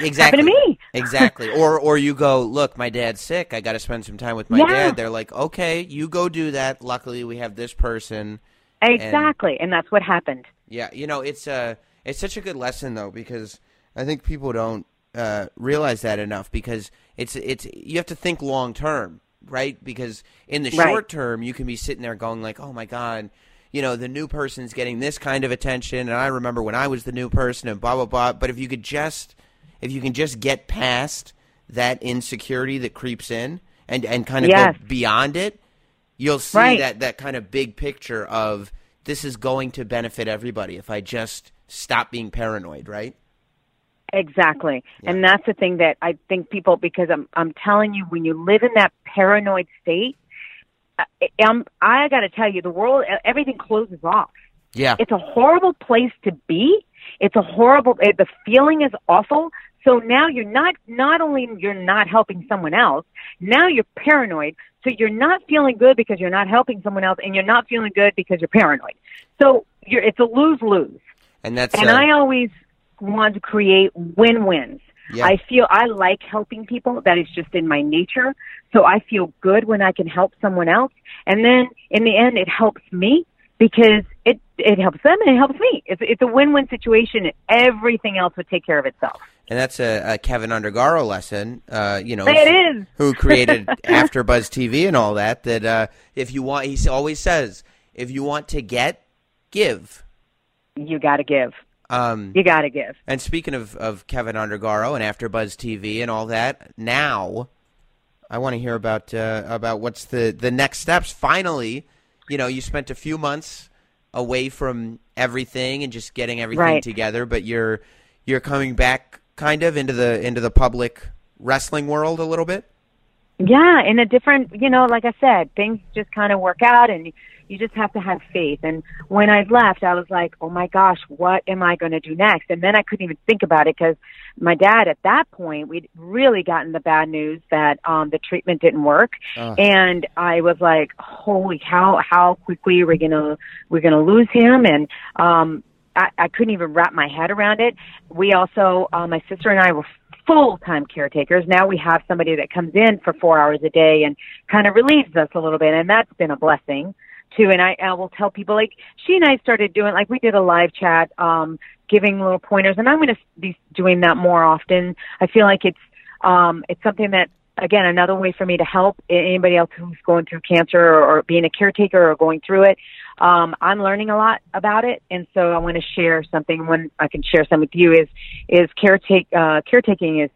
S2: exactly
S3: happened to me.
S2: exactly. Or or you go, look, my dad's sick. I got to spend some time with my
S3: Yeah.
S2: dad. They're like, okay, you go do that. Luckily, we have this person.
S3: Exactly, and, that's what happened.
S2: Yeah, you know, it's uh it's such a good lesson though because I think people don't uh, realize that enough because it's it's you have to think long term, right? Because in the
S3: Right.
S2: short term, you can be sitting there going like, "Oh my god, you know, the new person's getting this kind of attention," and I remember when I was the new person and blah blah blah. But if you could just if you can just get past that insecurity that creeps in and and kind of
S3: Yes.
S2: go beyond it, you'll see
S3: Right.
S2: that that kind of big picture of this is going to benefit everybody if I just stop being paranoid, right?
S3: Exactly. And that's the thing that I think people because I'm I'm telling you when you live in that paranoid state uh, um, I, I'm I got to tell you the world everything closes off.
S2: Yeah.
S3: It's a horrible place to be. It's a horrible the feeling is awful. So now you're not not only you're not helping someone else, now you're paranoid. So you're not feeling good because you're not helping someone else and you're not feeling good because you're paranoid. So you're it's a lose-lose.
S2: And that's
S3: And
S2: uh,
S3: I always want to create win-wins.
S2: Yeah.
S3: I feel I like helping people. That is just in my nature. So I feel good when I can help someone else. And then in the end, it helps me because it, it helps them and it helps me. It's, it's a win-win situation everything else would take care of itself.
S2: and that's a, a Keven Undergaro lesson. Uh, you know,
S3: It is.
S2: who created AfterBuzz TV and all that. That uh, if you want, he always says, if you want to get, give.
S3: You got to give.
S2: Um,
S3: You got to give.
S2: And speaking of, of Keven Undergaro and AfterBuzz TV and all that, now I want to hear about uh, about what's the, the next steps. Finally, you know, you spent a few months away from everything and just getting everything
S3: Right.
S2: together, but you're you're coming back kind of into the into the public wrestling world a little bit.
S3: Yeah, in a different, you know, like I said, things just kind of work out and you just have to have faith. And when I left, I was like, oh my gosh, what am I going to do next? And then I couldn't even think about it because my dad at that point, we'd really gotten the bad news that um, the treatment didn't work.
S2: Uh.
S3: And I was like, holy cow, how quickly we're going to, we're going to lose him. And, um, I, I couldn't even wrap my head around it. We also, uh, my sister and I were full time caretakers. Now we have somebody that comes in for four hours a day and kind of relieves us a little bit, and that's been a blessing too. And I, I will tell people like she and I started doing like we did a live chat, um, giving little pointers, and I'm going to be doing that more often. I feel like it's um, it's something that again another way for me to help anybody else who's going through cancer or, or being a caretaker or going through it. Um, I'm learning a lot about it, and so I want to share something. When I can share some with you is is caretake uh, caretaking is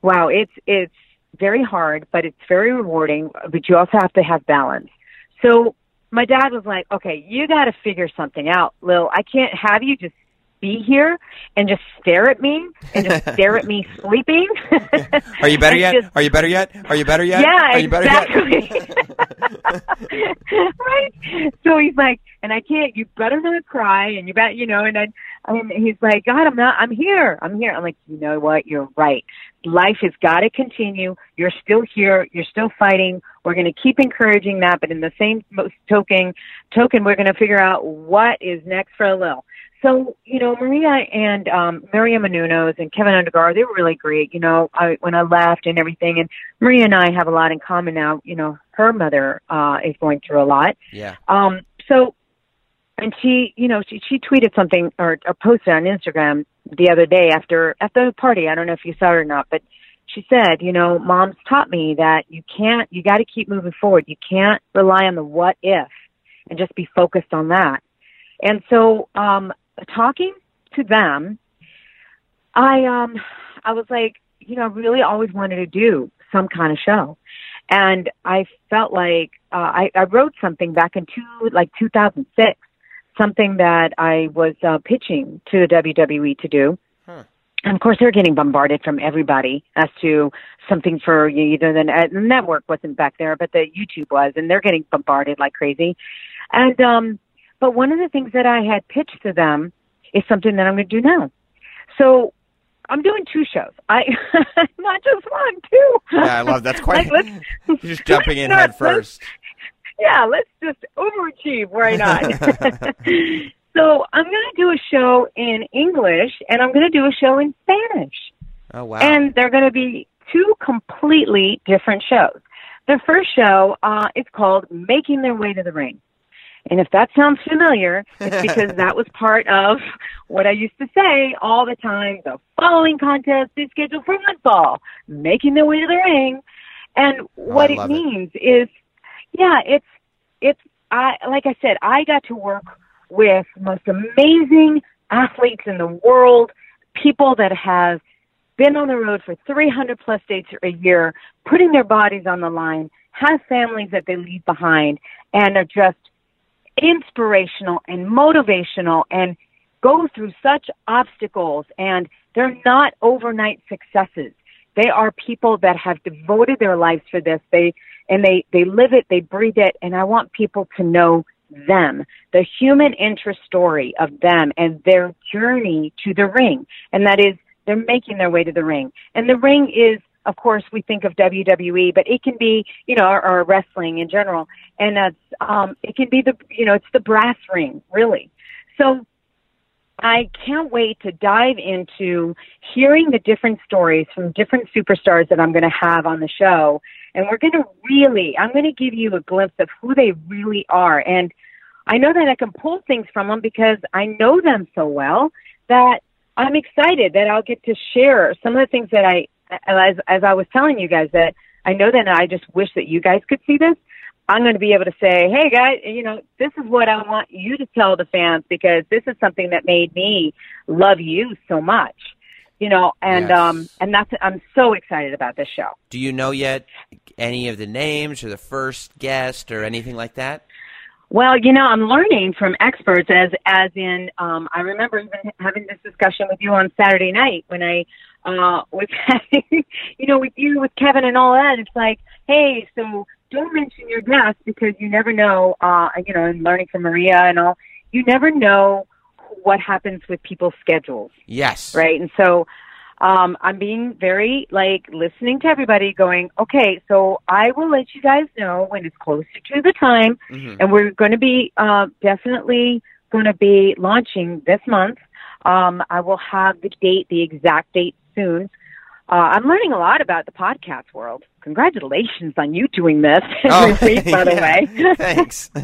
S3: wow. It's it's very hard, but it's very rewarding. But you also have to have balance. So my dad was like, okay, you got to figure something out, Lil. I can't have you just be here and just stare at me and just stare at me sleeping.
S2: Are you better yet?
S3: just-
S2: Are you better yet? Are you better yet?
S3: yeah,
S2: Are you better
S3: exactly.
S2: yet?
S3: right. So he's like, and I can't. You better not cry, and you bet, you know. And I, and he's like, God, I'm not. I'm here. I'm here. I'm like, you know what? You're right. Life has got to continue. You're still here. You're still fighting. We're going to keep encouraging that, but in the same token, token, we're going to figure out what is next for Lil. So, you know, Maria and um Maria Menounos and Keven Undergar, they were really great, you know, I when I left and everything and Maria and I have a lot in common now, you know, her mother uh is going through a lot.
S2: Yeah.
S3: Um so and she, you know, she she tweeted something or, or posted on Instagram the other day after after the party. I don't know if you saw it or not, but she said, you know, mom's taught me that you can't you got to keep moving forward. You can't rely on the what if and just be focused on that. And so um talking to them, I um I was like, you know, I really always wanted to do some kind of show. And I felt like uh, I, I wrote something back in two, like 2006, something that I was uh, pitching to the WWE to do.
S2: Huh.
S3: And of course, they're getting bombarded from everybody as to something for either the, uh, the network wasn't back there, but the YouTube was, and they're getting bombarded like crazy. And um, but one of the things that I had pitched to them is something that I'm going to do now. So I'm doing two shows. I not just one, two.
S2: Yeah, I love that's quite.
S3: Like,
S2: You're just jumping in head first.
S3: yeah, let's just overachieve. Why not? so I'm going to do a show in English and I'm going to do a show in Spanish.
S2: Oh wow.
S3: And they're going to be two completely different shows. The first show uh, is called Making Their Way to the Ring. And if that sounds familiar, it's because that was part of what I used to say all the time. The following contest is scheduled for one fall, making their way to the ring. And oh, what
S2: I
S3: it means is, yeah, it's, it's, I, like I said, I got to work with most amazing athletes in the world, people that have been on the road for 300 plus days a year, putting their bodies on the line, have families that they leave behind, and are just inspirational and motivational and go through such obstacles and they're not overnight successes. They are people that have devoted their lives for this. They and they they live it, they breathe it, and I want people to know them, the human interest story of them and their journey to the ring. And that is they're making their way to the ring. And the ring is of course we think of WWE, but it can be, you know, or, or wrestling in general. And that's um it can be the you know, it's the brass ring, really. So I can't wait to dive into hearing the different stories from different superstars that I'm going to have on the show. And we're going to really, I'm going to give you a glimpse of who they really are. And I know that I can pull things from them because I know them so well that I'm excited that I'll get to share some of the things that I, as, as I was telling you guys that I know that I just wish that you guys could see this. I'm going to be able to say, hey guys, you know, this is what I want you to tell the fans because this is something that made me love you so much, you know, and,
S2: Yes.
S3: um, and that's, I'm so excited about this show.
S2: Do you know yet any of the names or the first guest or anything like that?
S3: Well, you know, I'm learning from experts as as in um I remember even having this discussion with you on Saturday night when I uh having you know with you with Keven and all that. It's like, hey, so don't mention your guests because you never know. Uh, you know, and learning from Maria and all, you never know what happens with people's schedules.
S2: Yes.
S3: Right. And so um, I'm being very like listening to everybody going, okay, so I will let you guys know when it's closer to the time.
S2: Mhm.
S3: And we're going to be uh, definitely going to be launching this month. Um, I will have the date, the exact date soon. Uh, I'm learning a lot about the podcast world. Congratulations on you doing this every week, by the
S2: Oh, yeah.
S3: way.
S2: Thanks.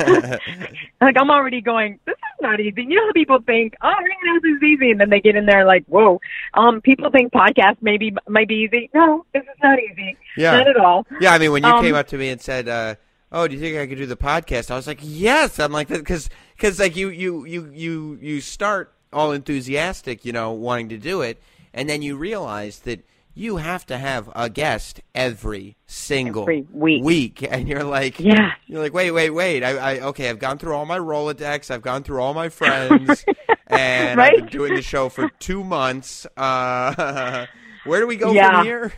S3: like I'm already going, this is not easy. You know how people think, oh, hanging out is easy, and then they get in there like, whoa. Um, people think podcasts maybe might be easy. No, this is not easy.
S2: Yeah.
S3: Not at all.
S2: Yeah, I mean, when you
S3: Um,
S2: came up to me and said, uh, "Oh, do you think I could do the podcast?" I was like, "Yes." I'm like, because because like you you you you you start all enthusiastic, you know, wanting to do it, and then you realize that you have to have a guest every single
S3: Every week.
S2: and you're like,
S3: Yeah.
S2: you're like, wait, wait, wait. I, I okay, I've gone through all my Rolodex, I've gone through all my friends, and I've been doing the show for two months. Uh, where do we go
S3: Yeah.
S2: from here?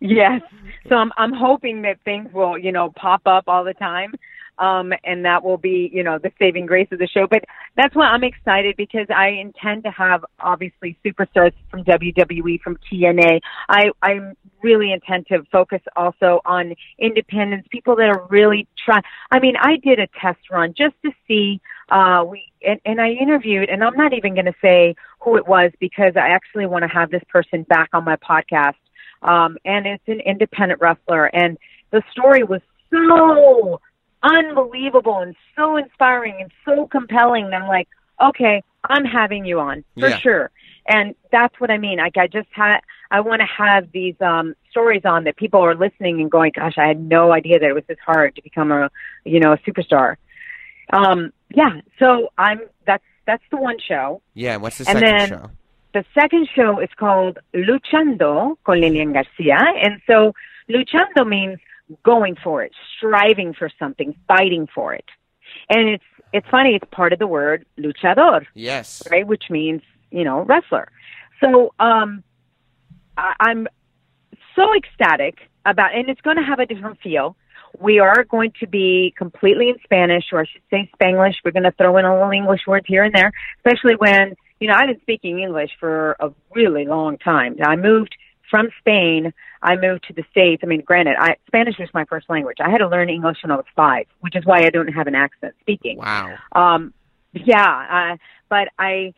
S3: Yes. So I'm I'm hoping that things will, you know, pop up all the time. Um, and that will be, you know, the saving grace of the show. But that's why I'm excited because I intend to have obviously superstars from WWE, from TNA. I, I really intend to focus also on independents, people that are really trying. I mean, I did a test run just to see, uh, we, and, and I interviewed, and I'm not even going to say who it was because I actually want to have this person back on my podcast um, and it's an independent wrestler. And the story was so unbelievable and so inspiring and so compelling. that I'm like, okay, I'm having you on for
S2: Yeah.
S3: sure. And that's what I mean. Like I just had, I want to have these um, stories on that people are listening and going, gosh, I had no idea that it was this hard to become a, you know, a superstar. Um, yeah. So I'm. That's that's the one show.
S2: yeah. What's the
S3: And
S2: second
S3: then-
S2: show?
S3: The second show is called Luchando con Lilian Garcia. And so luchando means going for it, striving for something, fighting for it. And it's it's funny, it's part of the word luchador,
S2: Yes.
S3: right? Which means, you know, wrestler. So um I, I'm so ecstatic about and it's gonna have a different feel. We are going to be completely in Spanish, or I should say Spanglish. We're going to throw in a little English words here and there, especially when you know, I've been speaking English for a really long time. I moved from Spain. I moved to the States. I mean, granted, I, Spanish was my first language. I had to learn English when I was five, which is why I don't have an accent speaking.
S2: Wow.
S3: Um, yeah, uh, but I,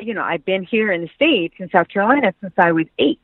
S3: you know, I've been here in the States in South Carolina since I was eight.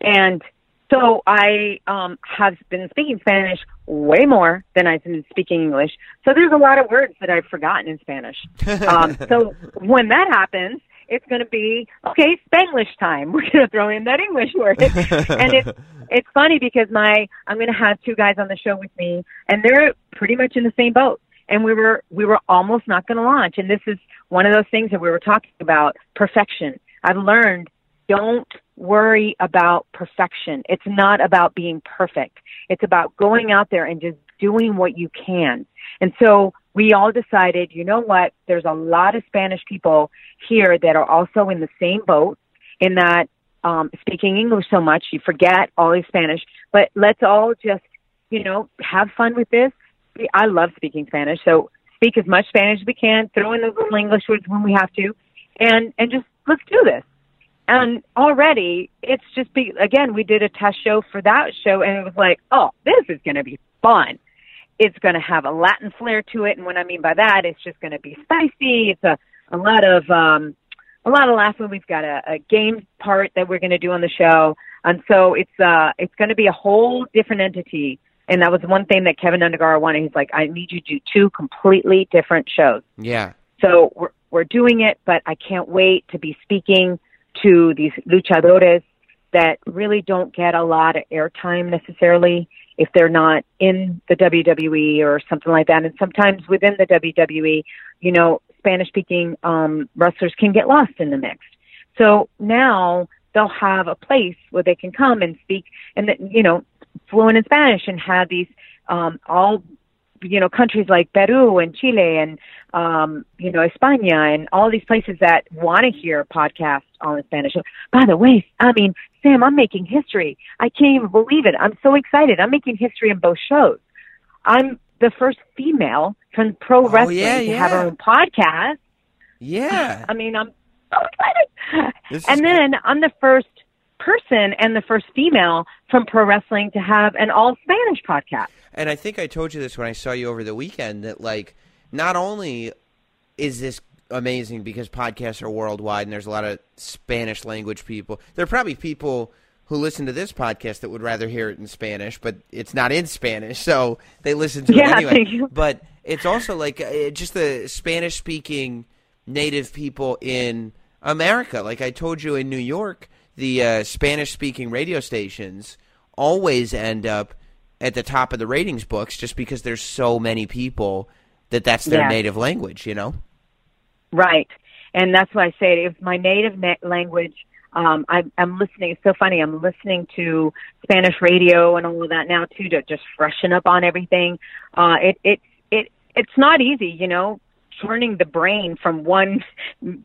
S3: And so I um, have been speaking Spanish way more than I've been speaking English. So there's a lot of words that I've forgotten in Spanish. Um, so when that happens, it's going to be okay. Spanglish time. We're going to throw in that English word, and it's it's funny because my I'm going to have two guys on the show with me, and they're pretty much in the same boat. And we were we were almost not going to launch. And this is one of those things that we were talking about perfection. I've learned don't worry about perfection. It's not about being perfect. It's about going out there and just doing what you can. And so we all decided, you know what? There's a lot of Spanish people here that are also in the same boat in that um, speaking English so much, you forget all the Spanish. But let's all just, you know, have fun with this. I love speaking Spanish, so speak as much Spanish as we can. Throw in those little English words when we have to, and and just let's do this. And already, it's just be again. We did a test show for that show, and it was like, oh, this is going to be fun. It's going to have a Latin flair to it, and what I mean by that, it's just going to be spicy. It's a a lot of um, a lot of laughing. We've got a, a game part that we're going to do on the show, and so it's uh it's going to be a whole different entity. And that was one thing that Keven Undergaro wanted. He's like, I need you to do two completely different shows.
S2: Yeah.
S3: So we're we're doing it, but I can't wait to be speaking to these luchadores that really don't get a lot of airtime necessarily if they're not in the WWE or something like that. And sometimes within the WWE, you know, Spanish speaking um, wrestlers can get lost in the mix. So now they'll have a place where they can come and speak and you know fluent in Spanish and have these um, all you know countries like Peru and Chile and um, you know España and all these places that want to hear podcasts on Spanish. By the way, I mean Sam, I'm making history. I can't even believe it. I'm so excited. I'm making history in both shows. I'm the first female from pro wrestling
S2: Oh, yeah,
S3: to
S2: yeah.
S3: have her own podcast.
S2: Yeah.
S3: I mean, I'm so excited.
S2: This
S3: and then I'm the first person and the first female from pro wrestling to have an all Spanish podcast.
S2: And I think I told you this when I saw you over the weekend that like not only is this amazing because podcasts are worldwide and there's a lot of Spanish language people. There are probably people who listen to this podcast that would rather hear it in Spanish, but it's not in Spanish, so they listen to
S3: Yeah,
S2: it anyway. But it's also like uh, just the Spanish speaking native people in America. Like I told you in New York, the uh, Spanish speaking radio stations always end up at the top of the ratings books just because there's so many people that that's their
S3: Yeah.
S2: native language, you know?
S3: Right. And that's why I say it's my native na- language. Um, I'm, I'm listening. It's so funny. I'm listening to Spanish radio and all of that now too to just freshen up on everything. Uh, it, it, it, it's not easy, you know, turning the brain from one,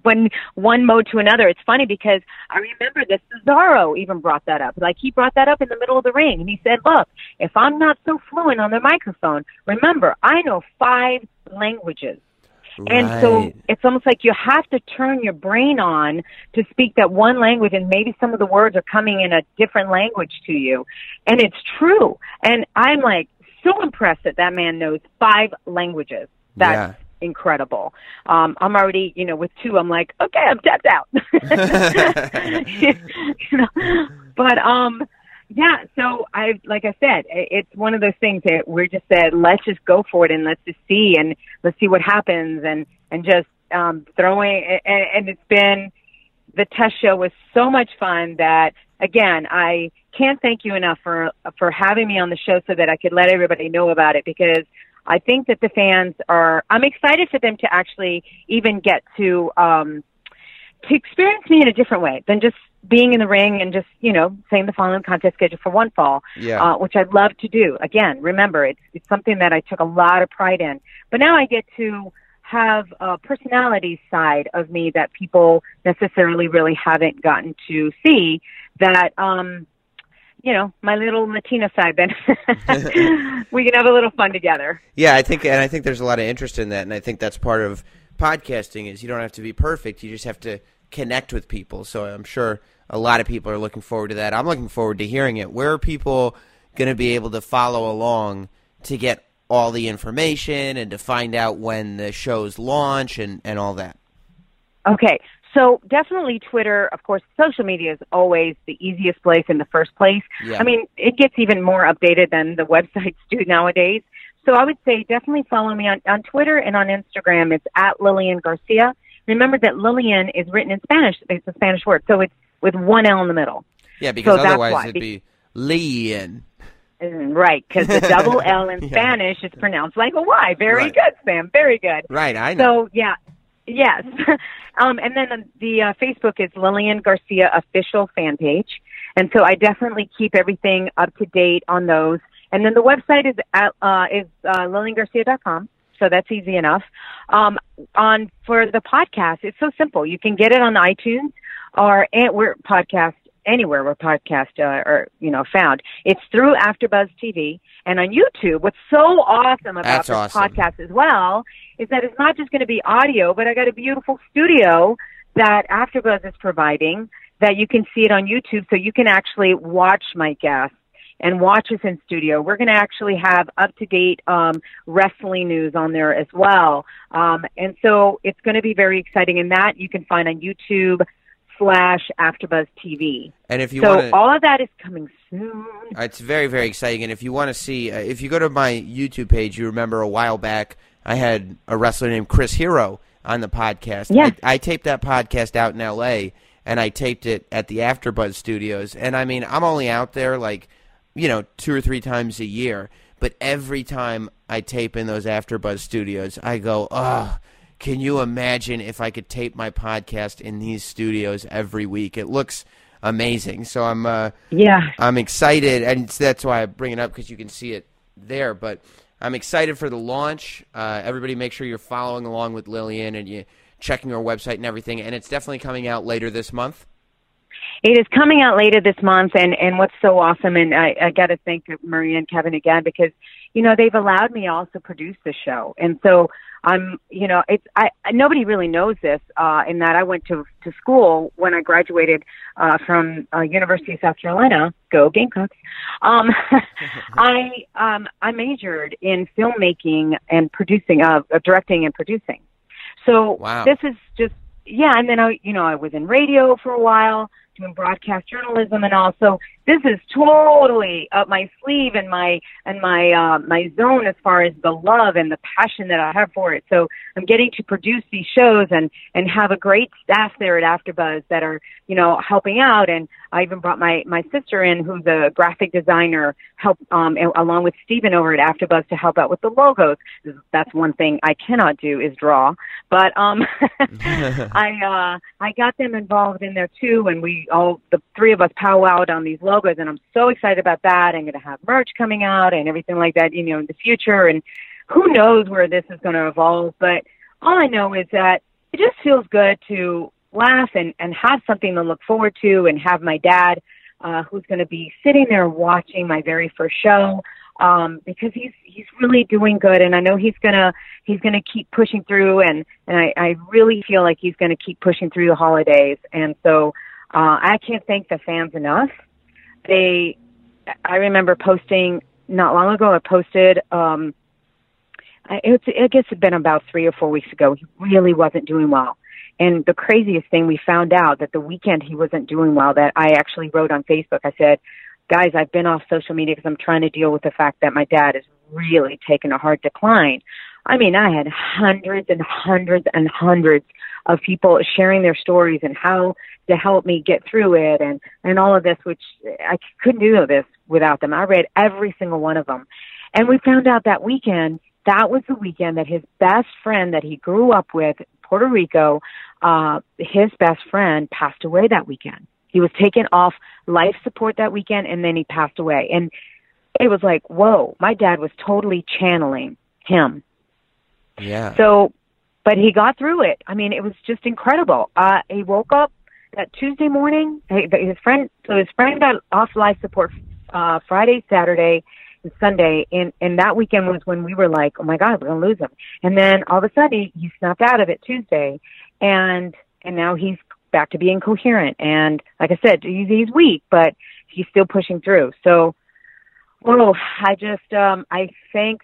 S3: one, one mode to another. It's funny because I remember that Cesaro even brought that up. Like he brought that up in the middle of the ring and he said, look, if I'm not so fluent on the microphone, remember, I know five languages. And so it's almost like you have to turn your brain on to speak that one language and maybe some of the words are coming in a different language to you. And it's true. And I'm like so impressed that that man knows five languages. That's incredible. Um, I'm already, you know, with two, I'm like, okay, I'm tapped out. you know, but, um, yeah, so I, like I said, it's one of those things that we're just said, let's just go for it and let's just see and let's see what happens and, and just, um, throwing, and, and it's been, the test show was so much fun that again, I can't thank you enough for, for having me on the show so that I could let everybody know about it because I think that the fans are, I'm excited for them to actually even get to, um, to experience me in a different way than just being in the ring and just, you know, saying the following contest schedule for one fall,
S2: Yeah.
S3: uh, which I'd love to do. Again, remember, it's, it's something that I took a lot of pride in. But now I get to have a personality side of me that people necessarily really haven't gotten to see that, um, you know, my little Latina side, then we can have a little fun together.
S2: Yeah, I think, and I think there's a lot of interest in that, and I think that's part of podcasting is you don't have to be perfect; you just have to connect with people. So I'm sure a lot of people are looking forward to that. I'm looking forward to hearing it. Where are people going to be able to follow along to get all the information and to find out when the shows launch and and all that?
S3: Okay, so definitely Twitter, of course, social media is always the easiest place in the first place.
S2: Yeah.
S3: I mean, it gets even more updated than the websites do nowadays. So I would say definitely follow me on, on Twitter and on Instagram. It's at Lilian Garcia. Remember that Lilian is written in Spanish. It's a Spanish word. So it's with one L in the middle.
S2: Yeah, because
S3: that's
S2: otherwise
S3: why.
S2: it'd be Leon.
S3: Mm, Right, because the double L in
S2: Yeah.
S3: Spanish is pronounced like a Y. Very
S2: Right.
S3: good, Sam. Very good.
S2: Right, I know.
S3: So yeah, yes. um, and then the uh, Facebook is Lilian Garcia official fan page, and so I definitely keep everything up to date on those. And then the website is at, uh, is uh, liliangarcia.com. So that's easy enough. Um, on for the podcast, it's so simple. You can get it on iTunes or and we're podcast anywhere where podcasts uh, are you know found. It's through AfterBuzz TV and on YouTube. What's so awesome about
S2: That's
S3: this
S2: awesome.
S3: podcast as well is that it's not just going to be audio, but I got a beautiful studio that AfterBuzz is providing that you can see it on YouTube, so you can actually watch my guests and watch us in studio. We're going to actually have up to date um, wrestling news on there as well, um, and so it's going to be very exciting. And that you can find on YouTube slash AfterBuzz TV.
S2: And if you
S3: so
S2: want to,
S3: all of that is coming soon.
S2: It's very, very exciting. And if you want to see, uh, if you go to my YouTube page, you remember a while back I had a wrestler named Chris Hero on the podcast.
S3: Yeah.
S2: I, I taped that podcast out in L.A. and I taped it at the AfterBuzz Studios. And I mean, I'm only out there like, you know, two or three times a year. But every time I tape in those AfterBuzz Studios, I go, oh. Can you imagine if I could tape my podcast in these studios every week? It looks amazing. So I'm uh,
S3: Yeah.
S2: I'm excited, and that's why I bring it up because you can see it there. But I'm excited for the launch. Uh, everybody, make sure you're following along with Lilian and you checking our website and everything. And it's definitely coming out later this month.
S3: It is coming out later this month, and and what's so awesome, and I, I got to thank Maria and Keven again because you know they've allowed me also produce the show, and so I'm you know it's I nobody really knows this uh, in that I went to to school when I graduated uh, from uh, University of South Carolina, go Gamecocks. Um, I um, I majored in filmmaking and producing, uh, directing and producing. So
S2: wow.
S3: this is just yeah, and then I you know I was in radio for a while doing broadcast journalism and all. This is totally up my sleeve and my and my uh, my zone as far as the love and the passion that I have for it. So I'm getting to produce these shows and and have a great staff there at AfterBuzz that are you know helping out. And I even brought my my sister in, who's a graphic designer, help um along with Stephen over at AfterBuzz to help out with the logos. That's one thing I cannot do is draw, but um I uh I got them involved in there too, and we all the three of us powwowed on these logos, and I'm so excited about that. I'm going to have merch coming out and everything like that, you know, in the future, and who knows where this is going to evolve. But all I know is that it just feels good to laugh and and have something to look forward to, and have my dad, uh, who's going to be sitting there watching my very first show um, because he's he's really doing good, and I know he's gonna he's gonna keep pushing through, and and I, I really feel like he's gonna keep pushing through the holidays, and so uh, I can't thank the fans enough. They, I remember posting not long ago. I posted. Um, it's, I guess it'd been about three or four weeks ago. He really wasn't doing well. And the craziest thing, we found out that the weekend he wasn't doing well. That I actually wrote on Facebook. I said, "Guys, I've been off social media because I'm trying to deal with the fact that my dad is really taking a hard decline." I mean, I had hundreds and hundreds and hundreds of people sharing their stories and how to help me get through it and and all of this which I couldn't do this without them. I read every single one of them. And we found out that weekend that was the weekend that his best friend that he grew up with Puerto Rico uh his best friend passed away that weekend. He was taken off life support that weekend and then he passed away. And it was like, whoa, my dad was totally channeling him.
S2: Yeah.
S3: So but he got through it. I mean, it was just incredible. Uh, he woke up that Tuesday morning. His friend, so his friend got off life support uh, Friday, Saturday, and Sunday, and and that weekend was when we were like, oh my God, we're gonna lose him. And then all of a sudden, he snapped out of it Tuesday, and and now he's back to being coherent. And like I said, he's, he's weak, but he's still pushing through. So, oh, I just um, I thank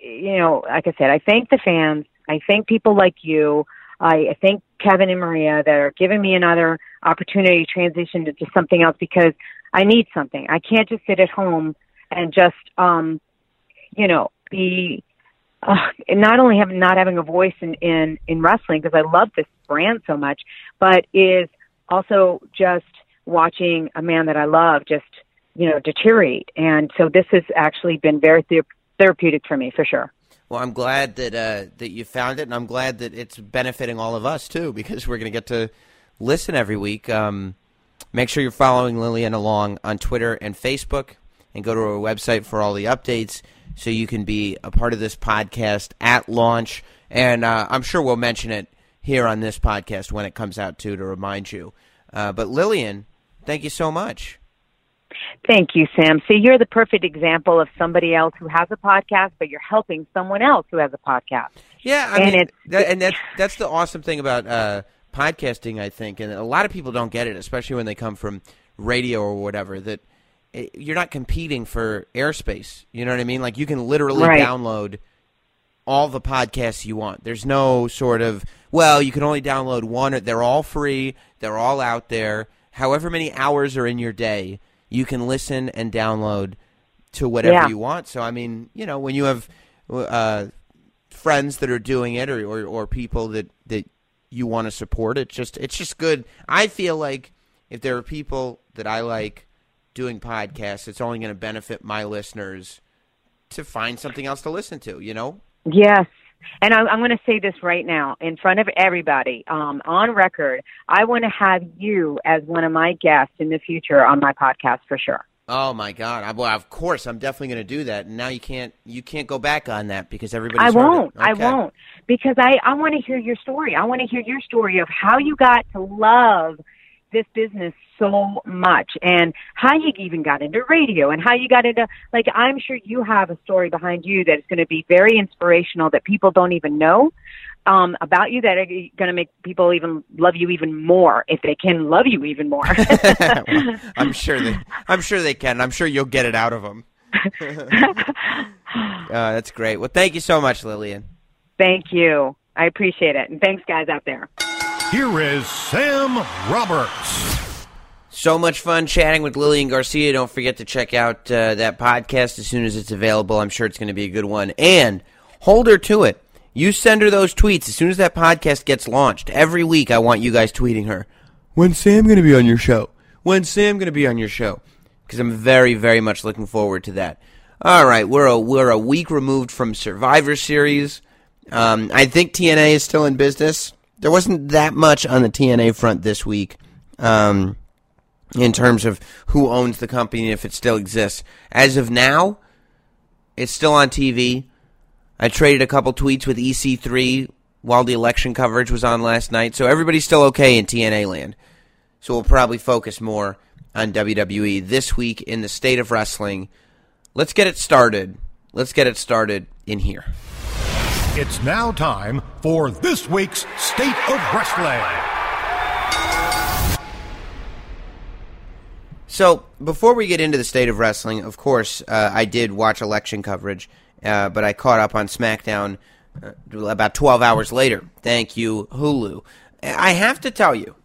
S3: you know, like I said, I thank the fans. I thank people like you. I thank Keven and Maria that are giving me another opportunity to transition to, something else because I need something. I can't just sit at home and just, um, you know, be uh, not only have not having a voice in in, in wrestling because I love this brand so much, but is also just watching a man that I love just you know deteriorate. And so this has actually been very therapeutic for me for sure.
S2: Well, I'm glad that uh, that you found it, and I'm glad that it's benefiting all of us too, because we're going to get to listen every week. Um, make sure you're following Lilian along on Twitter and Facebook, and go to our website for all the updates, so you can be a part of this podcast at launch. And uh, I'm sure we'll mention it here on this podcast when it comes out too, to remind you. Uh, but Lilian, thank you so much.
S3: Thank you, Sam. See, you're the perfect example of somebody else who has a podcast, but you're helping someone else who has a podcast.
S2: Yeah, I and mean, that, and that's that's the awesome thing about uh, podcasting, I think, and a lot of people don't get it, especially when they come from radio or whatever. That it, you're not competing for airspace. You know what I mean? Like you can literally
S3: right.
S2: download all the podcasts you want. There's no sort of well, you can only download one. They're all free. They're all out there. However many hours are in your day you can listen and download to whatever
S3: yeah.
S2: you want. So I mean, you know, when you have uh, friends that are doing it or, or, or people that, that you want to support, it's just it's just good. I feel like if there are people that I like doing podcasts, it's only going to benefit my listeners to find something else to listen to. You know?
S3: Yes, and I'm, I'm going to say this right now in front of everybody um, on record. I want to have you as one of my guests in the future on my podcast for sure.
S2: Oh my God! I, well, of course, I'm definitely going to do that. And now you can't you can't go back on that because everybody.
S3: I won't. Okay. I won't because I I want to hear your story. I want to hear your story of how you got to love this business so much and how you even got into radio and how you got into like I'm sure you have a story behind you that's going to be very inspirational that people don't even know um, about you that are going to make people even love you even more if they can love you even more.
S2: well, I'm sure they I'm sure they can. I'm sure you'll get it out of them. uh, that's great. Well, thank you so much, Lilian.
S3: Thank you. I appreciate it. And thanks guys out there.
S1: Here is Sam Roberts.
S2: So much fun chatting with Lilian Garcia. Don't forget to check out uh, that podcast as soon as it's available. I'm sure it's going to be a good one. And hold her to it. You send her those tweets as soon as that podcast gets launched. Every week, I want you guys tweeting her. When's Sam going to be on your show? When's Sam going to be on your show? Because I'm very, very much looking forward to that. All right, we're a we're a week removed from Survivor Series. Um, I think TNA is still in business there wasn't that much on the TNA front this week. Um, in terms of who owns the company if it still exists. As of now, it's still on TV. I traded a couple tweets with EC3 while the election coverage was on last night, so everybody's still okay in TNA land. So we'll probably focus more on WWE this week in the state of wrestling. Let's get it started. Let's get it started in here.
S1: It's now time for this week's State of Wrestling.
S2: So, before we get into the state of wrestling, of course, uh, I did watch election coverage, uh, but I caught up on SmackDown uh, about 12 hours later. Thank you, Hulu. I have to tell you,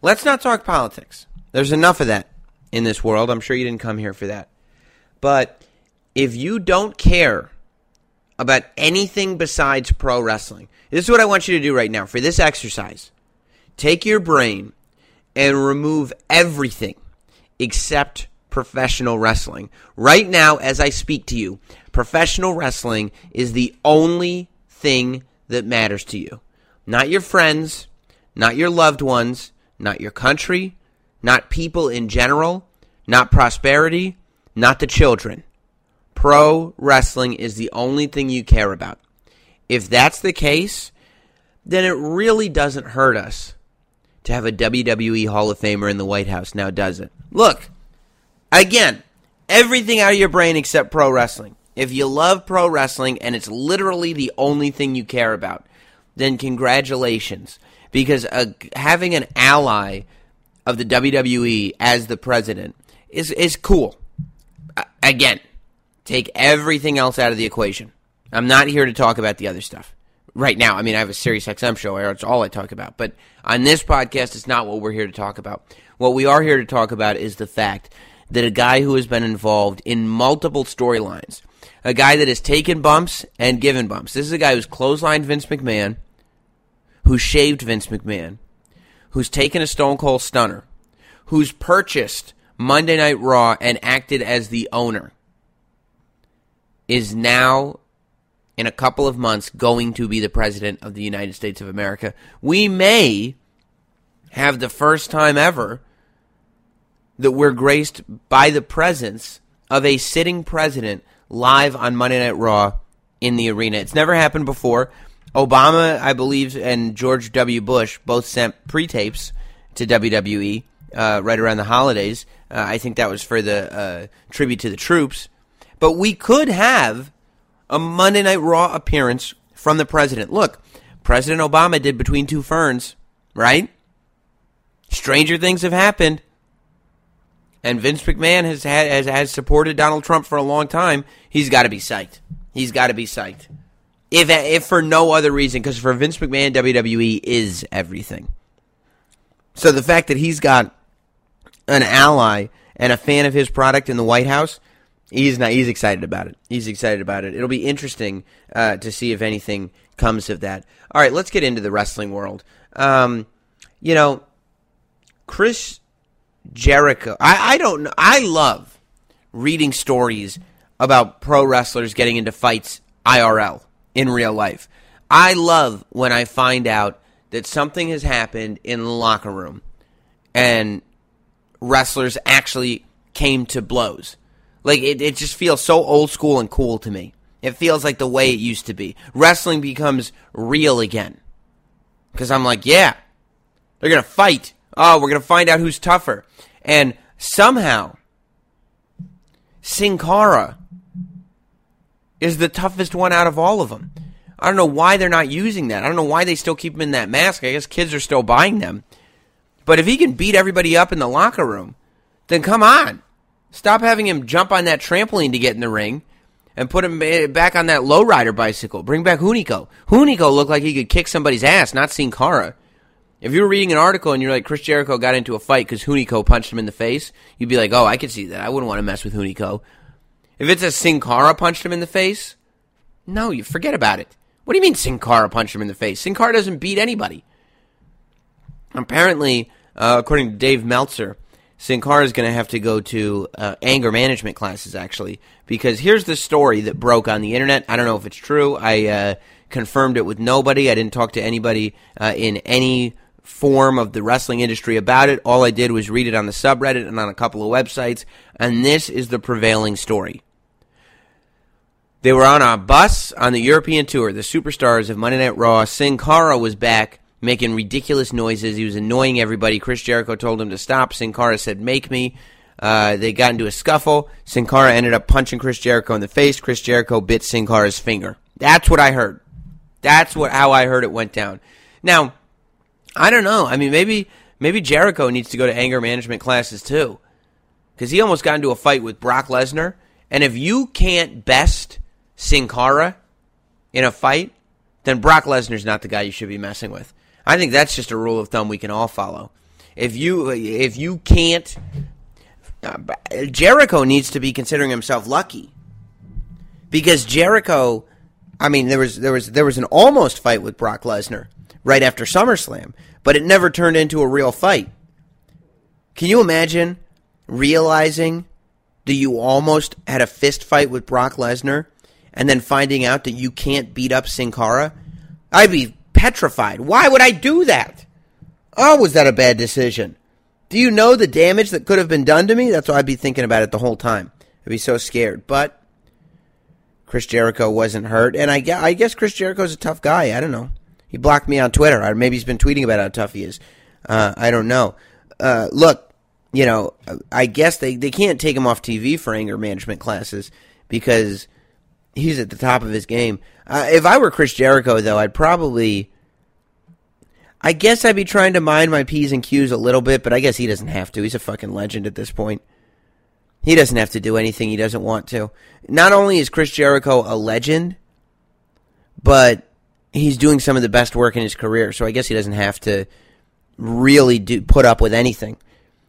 S2: let's not talk politics. There's enough of that in this world. I'm sure you didn't come here for that. But if you don't care about anything besides pro wrestling. This is what I want you to do right now for this exercise. Take your brain and remove everything except professional wrestling. Right now, as I speak to you, professional wrestling is the only thing that matters to you. Not your friends, not your loved ones, not your country, not people in general, not prosperity, not the children. Pro wrestling is the only thing you care about. If that's the case, then it really doesn't hurt us to have a WWE Hall of Famer in the White House now, does it? Look, again, everything out of your brain except pro wrestling. If you love pro wrestling and it's literally the only thing you care about, then congratulations. Because uh, having an ally of the WWE as the president is, is cool. Uh, again, Take everything else out of the equation. I'm not here to talk about the other stuff right now. I mean, I have a Sirius XM show where it's all I talk about. But on this podcast, it's not what we're here to talk about. What we are here to talk about is the fact that a guy who has been involved in multiple storylines, a guy that has taken bumps and given bumps. This is a guy who's clotheslined Vince McMahon, who's shaved Vince McMahon, who's taken a Stone Cold Stunner, who's purchased Monday Night Raw and acted as the owner is now, in a couple of months, going to be the President of the United States of America. We may have the first time ever that we're graced by the presence of a sitting president live on Monday Night Raw in the arena. It's never happened before. Obama, I believe, and George W. Bush both sent pre tapes to WWE uh, right around the holidays. Uh, I think that was for the uh, tribute to the troops. But we could have a Monday Night Raw appearance from the president. Look, President Obama did Between Two Ferns, right? Stranger things have happened. And Vince McMahon has has, has supported Donald Trump for a long time. He's got to be psyched. He's got to be psyched. If if for no other reason, because for Vince McMahon, WWE is everything. So the fact that he's got an ally and a fan of his product in the White House He's not. He's excited about it. He's excited about it. It'll be interesting uh, to see if anything comes of that. All right, let's get into the wrestling world. Um, you know, Chris Jericho. I, I don't know. I love reading stories about pro wrestlers getting into fights IRL in real life. I love when I find out that something has happened in the locker room and wrestlers actually came to blows. Like it, it just feels so old school and cool to me. It feels like the way it used to be. Wrestling becomes real again. Because I'm like, yeah, they're going to fight. Oh, we're going to find out who's tougher. And somehow, Sin Cara is the toughest one out of all of them. I don't know why they're not using that. I don't know why they still keep him in that mask. I guess kids are still buying them. But if he can beat everybody up in the locker room, then come on. Stop having him jump on that trampoline to get in the ring and put him back on that lowrider bicycle. Bring back Hunico. Hunico looked like he could kick somebody's ass, not Sin Cara. If you were reading an article and you're like, Chris Jericho got into a fight because Hunico punched him in the face, you'd be like, oh, I could see that. I wouldn't want to mess with Hunico. If it's a Sin Cara punched him in the face, no, you forget about it. What do you mean Sin Cara punched him in the face? Sin Cara doesn't beat anybody. Apparently, uh, according to Dave Meltzer, Sin Cara is going to have to go to uh, anger management classes, actually, because here's the story that broke on the internet. I don't know if it's true. I uh, confirmed it with nobody. I didn't talk to anybody uh, in any form of the wrestling industry about it. All I did was read it on the subreddit and on a couple of websites, and this is the prevailing story. They were on a bus on the European tour. The superstars of Monday Night Raw. Sin Cara was back making ridiculous noises. He was annoying everybody. Chris Jericho told him to stop. Sin Cara said, "Make me." Uh, they got into a scuffle. Sin Cara ended up punching Chris Jericho in the face. Chris Jericho bit Sin Cara's finger. That's what I heard. That's what how I heard it went down. Now, I don't know. I mean, maybe maybe Jericho needs to go to anger management classes too, because he almost got into a fight with Brock Lesnar. And if you can't best Sin Cara in a fight, then Brock Lesnar's not the guy you should be messing with. I think that's just a rule of thumb we can all follow. If you if you can't, uh, Jericho needs to be considering himself lucky because Jericho. I mean, there was there was there was an almost fight with Brock Lesnar right after SummerSlam, but it never turned into a real fight. Can you imagine realizing that you almost had a fist fight with Brock Lesnar and then finding out that you can't beat up Sin Cara? I'd be petrified. Why would I do that? Oh, was that a bad decision? Do you know the damage that could have been done to me? That's why I'd be thinking about it the whole time. I'd be so scared. But Chris Jericho wasn't hurt, and I guess, I guess Chris Jericho's a tough guy. I don't know. He blocked me on Twitter. Maybe he's been tweeting about how tough he is. Uh, I don't know. Uh, look, you know, I guess they, they can't take him off TV for anger management classes because he's at the top of his game. Uh, if I were Chris Jericho, though, I'd probably. I guess I'd be trying to mind my P's and Q's a little bit, but I guess he doesn't have to. He's a fucking legend at this point. He doesn't have to do anything he doesn't want to. Not only is Chris Jericho a legend, but he's doing some of the best work in his career, so I guess he doesn't have to really do put up with anything.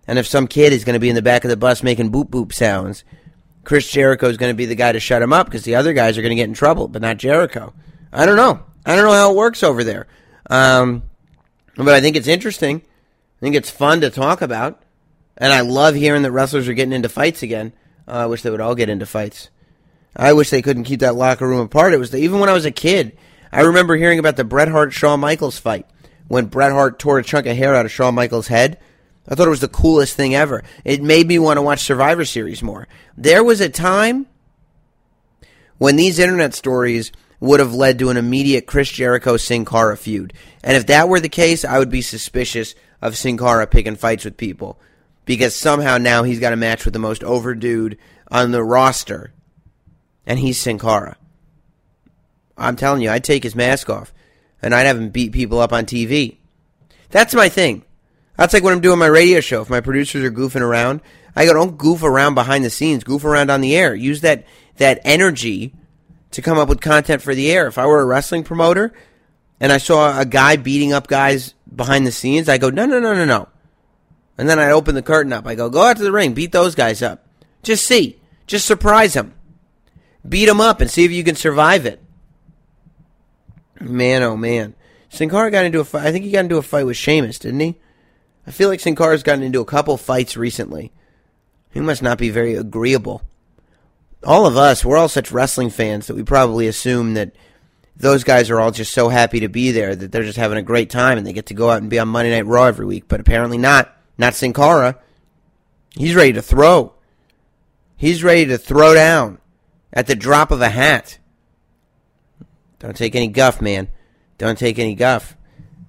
S2: And if some kid is going to be in the back of the bus making boop boop sounds, Chris Jericho is going to be the guy to shut him up because the other guys are going to get in trouble, but not Jericho. I don't know. I don't know how it works over there. Um, but I think it's interesting. I think it's fun to talk about. And I love hearing that wrestlers are getting into fights again. Uh, I wish they would all get into fights. I wish they couldn't keep that locker room apart. It was the, even when I was a kid. I remember hearing about the Bret Hart Shawn Michaels fight when Bret Hart tore a chunk of hair out of Shawn Michaels' head I thought it was the coolest thing ever. It made me want to watch Survivor Series more. There was a time when these internet stories would have led to an immediate Chris Jericho Sin Cara feud. And if that were the case, I would be suspicious of Sin Cara picking fights with people. Because somehow now he's got a match with the most over dude on the roster. And he's Sin Cara. I'm telling you, I'd take his mask off. And I'd have him beat people up on TV. That's my thing. That's like when I'm doing my radio show. If my producers are goofing around, I go, don't goof around behind the scenes. Goof around on the air. Use that that energy to come up with content for the air. If I were a wrestling promoter and I saw a guy beating up guys behind the scenes, I go, no, no, no, no, no. And then I open the curtain up. I go, go out to the ring, beat those guys up. Just see. Just surprise them. Beat them up and see if you can survive it. Man, oh man. Sin Cara got into a fight. I think he got into a fight with Sheamus, didn't he? I feel like Sin Cara's gotten into a couple fights recently. He must not be very agreeable. All of us, we're all such wrestling fans that we probably assume that those guys are all just so happy to be there that they're just having a great time and they get to go out and be on Monday Night Raw every week. But apparently not. Not Sin Cara. He's ready to throw. He's ready to throw down at the drop of a hat. Don't take any guff, man. Don't take any guff.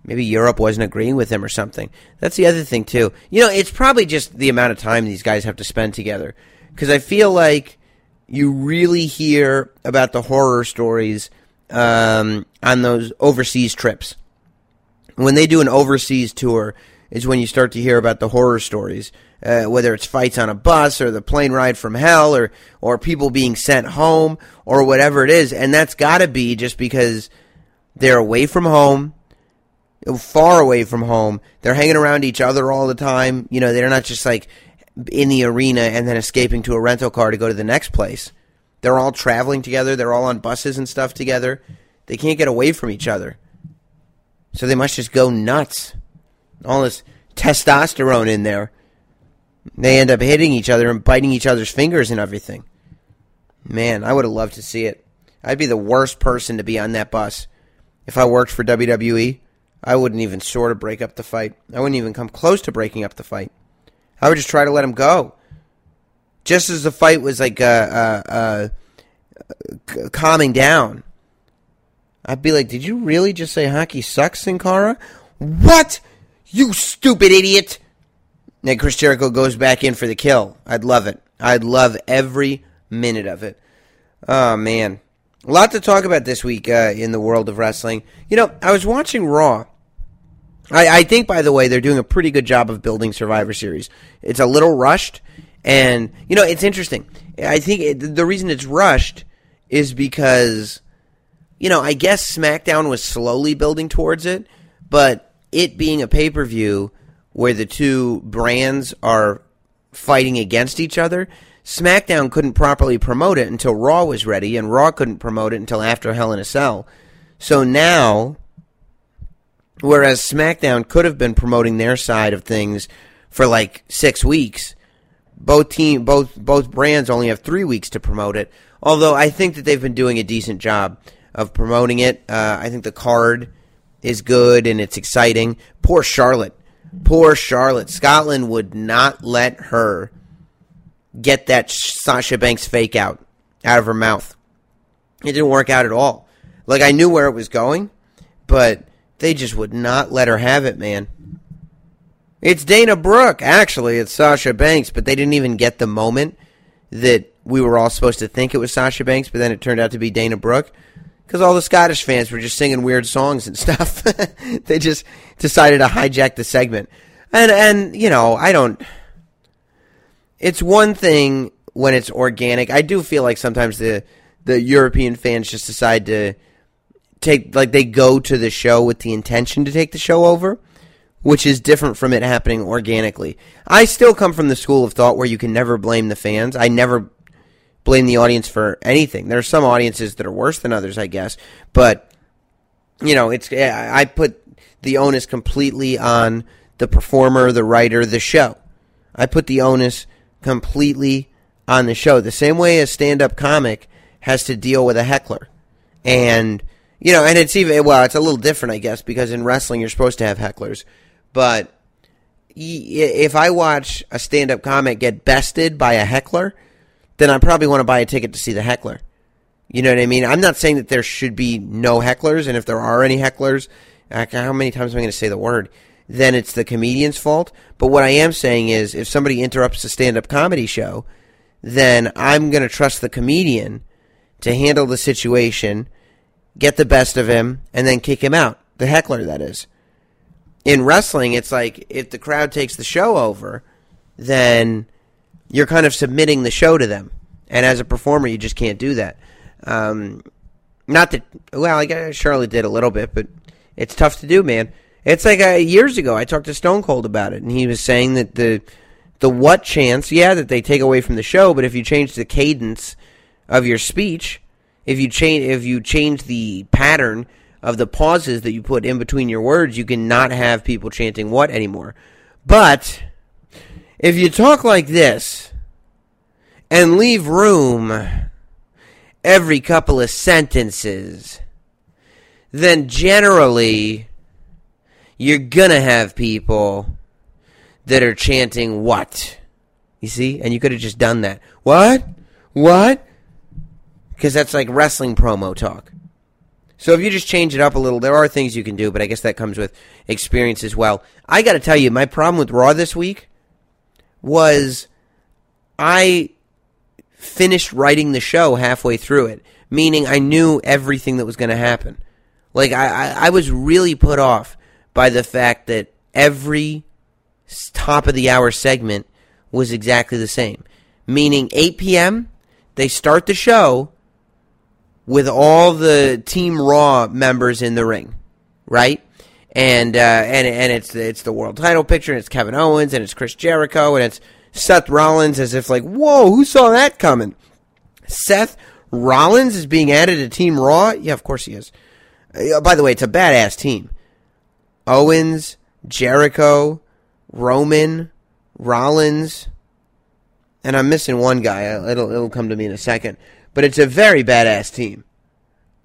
S2: Maybe Europe wasn't agreeing with him or something. That's the other thing too. You know, it's probably just the amount of time these guys have to spend together. Because I feel like you really hear about the horror stories um, on those overseas trips. When they do an overseas tour, is when you start to hear about the horror stories, uh, whether it's fights on a bus or the plane ride from hell or or people being sent home or whatever it is, and that's got to be just because they're away from home, far away from home. They're hanging around each other all the time. You know, they're not just like in the arena and then escaping to a rental car to go to the next place. They're all traveling together. They're all on buses and stuff together. They can't get away from each other. So they must just go nuts. All this testosterone in there. They end up hitting each other and biting each other's fingers and everything. Man, I would have loved to see it. I'd be the worst person to be on that bus. If I worked for WWE, I wouldn't even sort of break up the fight. I wouldn't even come close to breaking up the fight. I would just try to let him go. Just as the fight was like uh, uh, uh, calming down, I'd be like, "Did you really just say hockey sucks, Sin? What? You stupid idiot!" And Chris Jericho goes back in for the kill. I'd love it. I'd love every minute of it. Oh man, a lot to talk about this week uh, in the world of wrestling. You know, I was watching Raw. I, I think, by the way, they're doing a pretty good job of building Survivor Series. It's a little rushed, and you know, it's interesting. I think it, the reason it's rushed is because, you know, I guess SmackDown was slowly building towards it, but it being a pay per view where the two brands are fighting against each other, SmackDown couldn't properly promote it until Raw was ready, and Raw couldn't promote it until after Hell in a Cell. So now, whereas SmackDown could have been promoting their side of things for like six weeks, both team both both brands only have three weeks to promote it. Although I think that they've been doing a decent job of promoting it. Uh, I think the card is good and it's exciting. Poor Charlotte. Poor Charlotte. Scotland would not let her get that Sasha Banks fake out out of her mouth. It didn't work out at all. Like I knew where it was going, but they just would not let her have it, man. It's Dana Brooke, actually. It's Sasha Banks, but they didn't even get the moment that we were all supposed to think it was Sasha Banks, but then it turned out to be Dana Brooke because all the Scottish fans were just singing weird songs and stuff. they just decided to hijack the segment, and and you know I don't. It's one thing when it's organic. I do feel like sometimes the the European fans just decide to take like they go to the show with the intention to take the show over, which is different from it happening organically. I still come from the school of thought where you can never blame the fans. I never blame the audience for anything. There are some audiences that are worse than others, I guess, but you know, it's I put the onus completely on the performer, the writer, the show. I put the onus completely on the show. The same way a stand-up comic has to deal with a heckler. And you know, and it's even well, it's a little different, I guess, because in wrestling you're supposed to have hecklers. But if I watch a stand-up comic get bested by a heckler, then I probably want to buy a ticket to see the heckler. You know what I mean? I'm not saying that there should be no hecklers, and if there are any hecklers, how many times am I going to say the word? Then it's the comedian's fault. But what I am saying is, if somebody interrupts a stand-up comedy show, then I'm going to trust the comedian to handle the situation, get the best of him, and then kick him out. The heckler, that is. In wrestling, it's like if the crowd takes the show over, then you're kind of submitting the show to them. And as a performer, you just can't do that. Um, not that, well, I guess Charlotte did a little bit, but it's tough to do, man. It's like uh, years ago, I talked to Stone Cold about it, and he was saying that the the what chance, yeah, that they take away from the show, but if you change the cadence of your speech, if you change if you change the pattern of the pauses that you put in between your words, you can not have people chanting what anymore. But if you talk like this and leave room every couple of sentences, then generally you're gonna have people that are chanting what? You see? And you could have just done that. What? What? Because that's like wrestling promo talk. So if you just change it up a little, there are things you can do, but I guess that comes with experience as well. I got to tell you, my problem with Raw this week was I finished writing the show halfway through it, meaning I knew everything that was going to happen. Like I, I, I was really put off by the fact that every top of the hour segment was exactly the same. Meaning 8 p.m. they start the show with all the Team Raw members in the ring, right? And uh, and and it's it's the world title picture, and it's Kevin Owens, and it's Chris Jericho, and it's Seth Rollins, as if like, whoa, who saw that coming? Seth Rollins is being added to Team Raw. Yeah, of course he is. Uh, by the way, it's a badass team. Owens, Jericho, Roman, Rollins, and I'm missing one guy. It'll it'll come to me in a second. But it's a very badass team,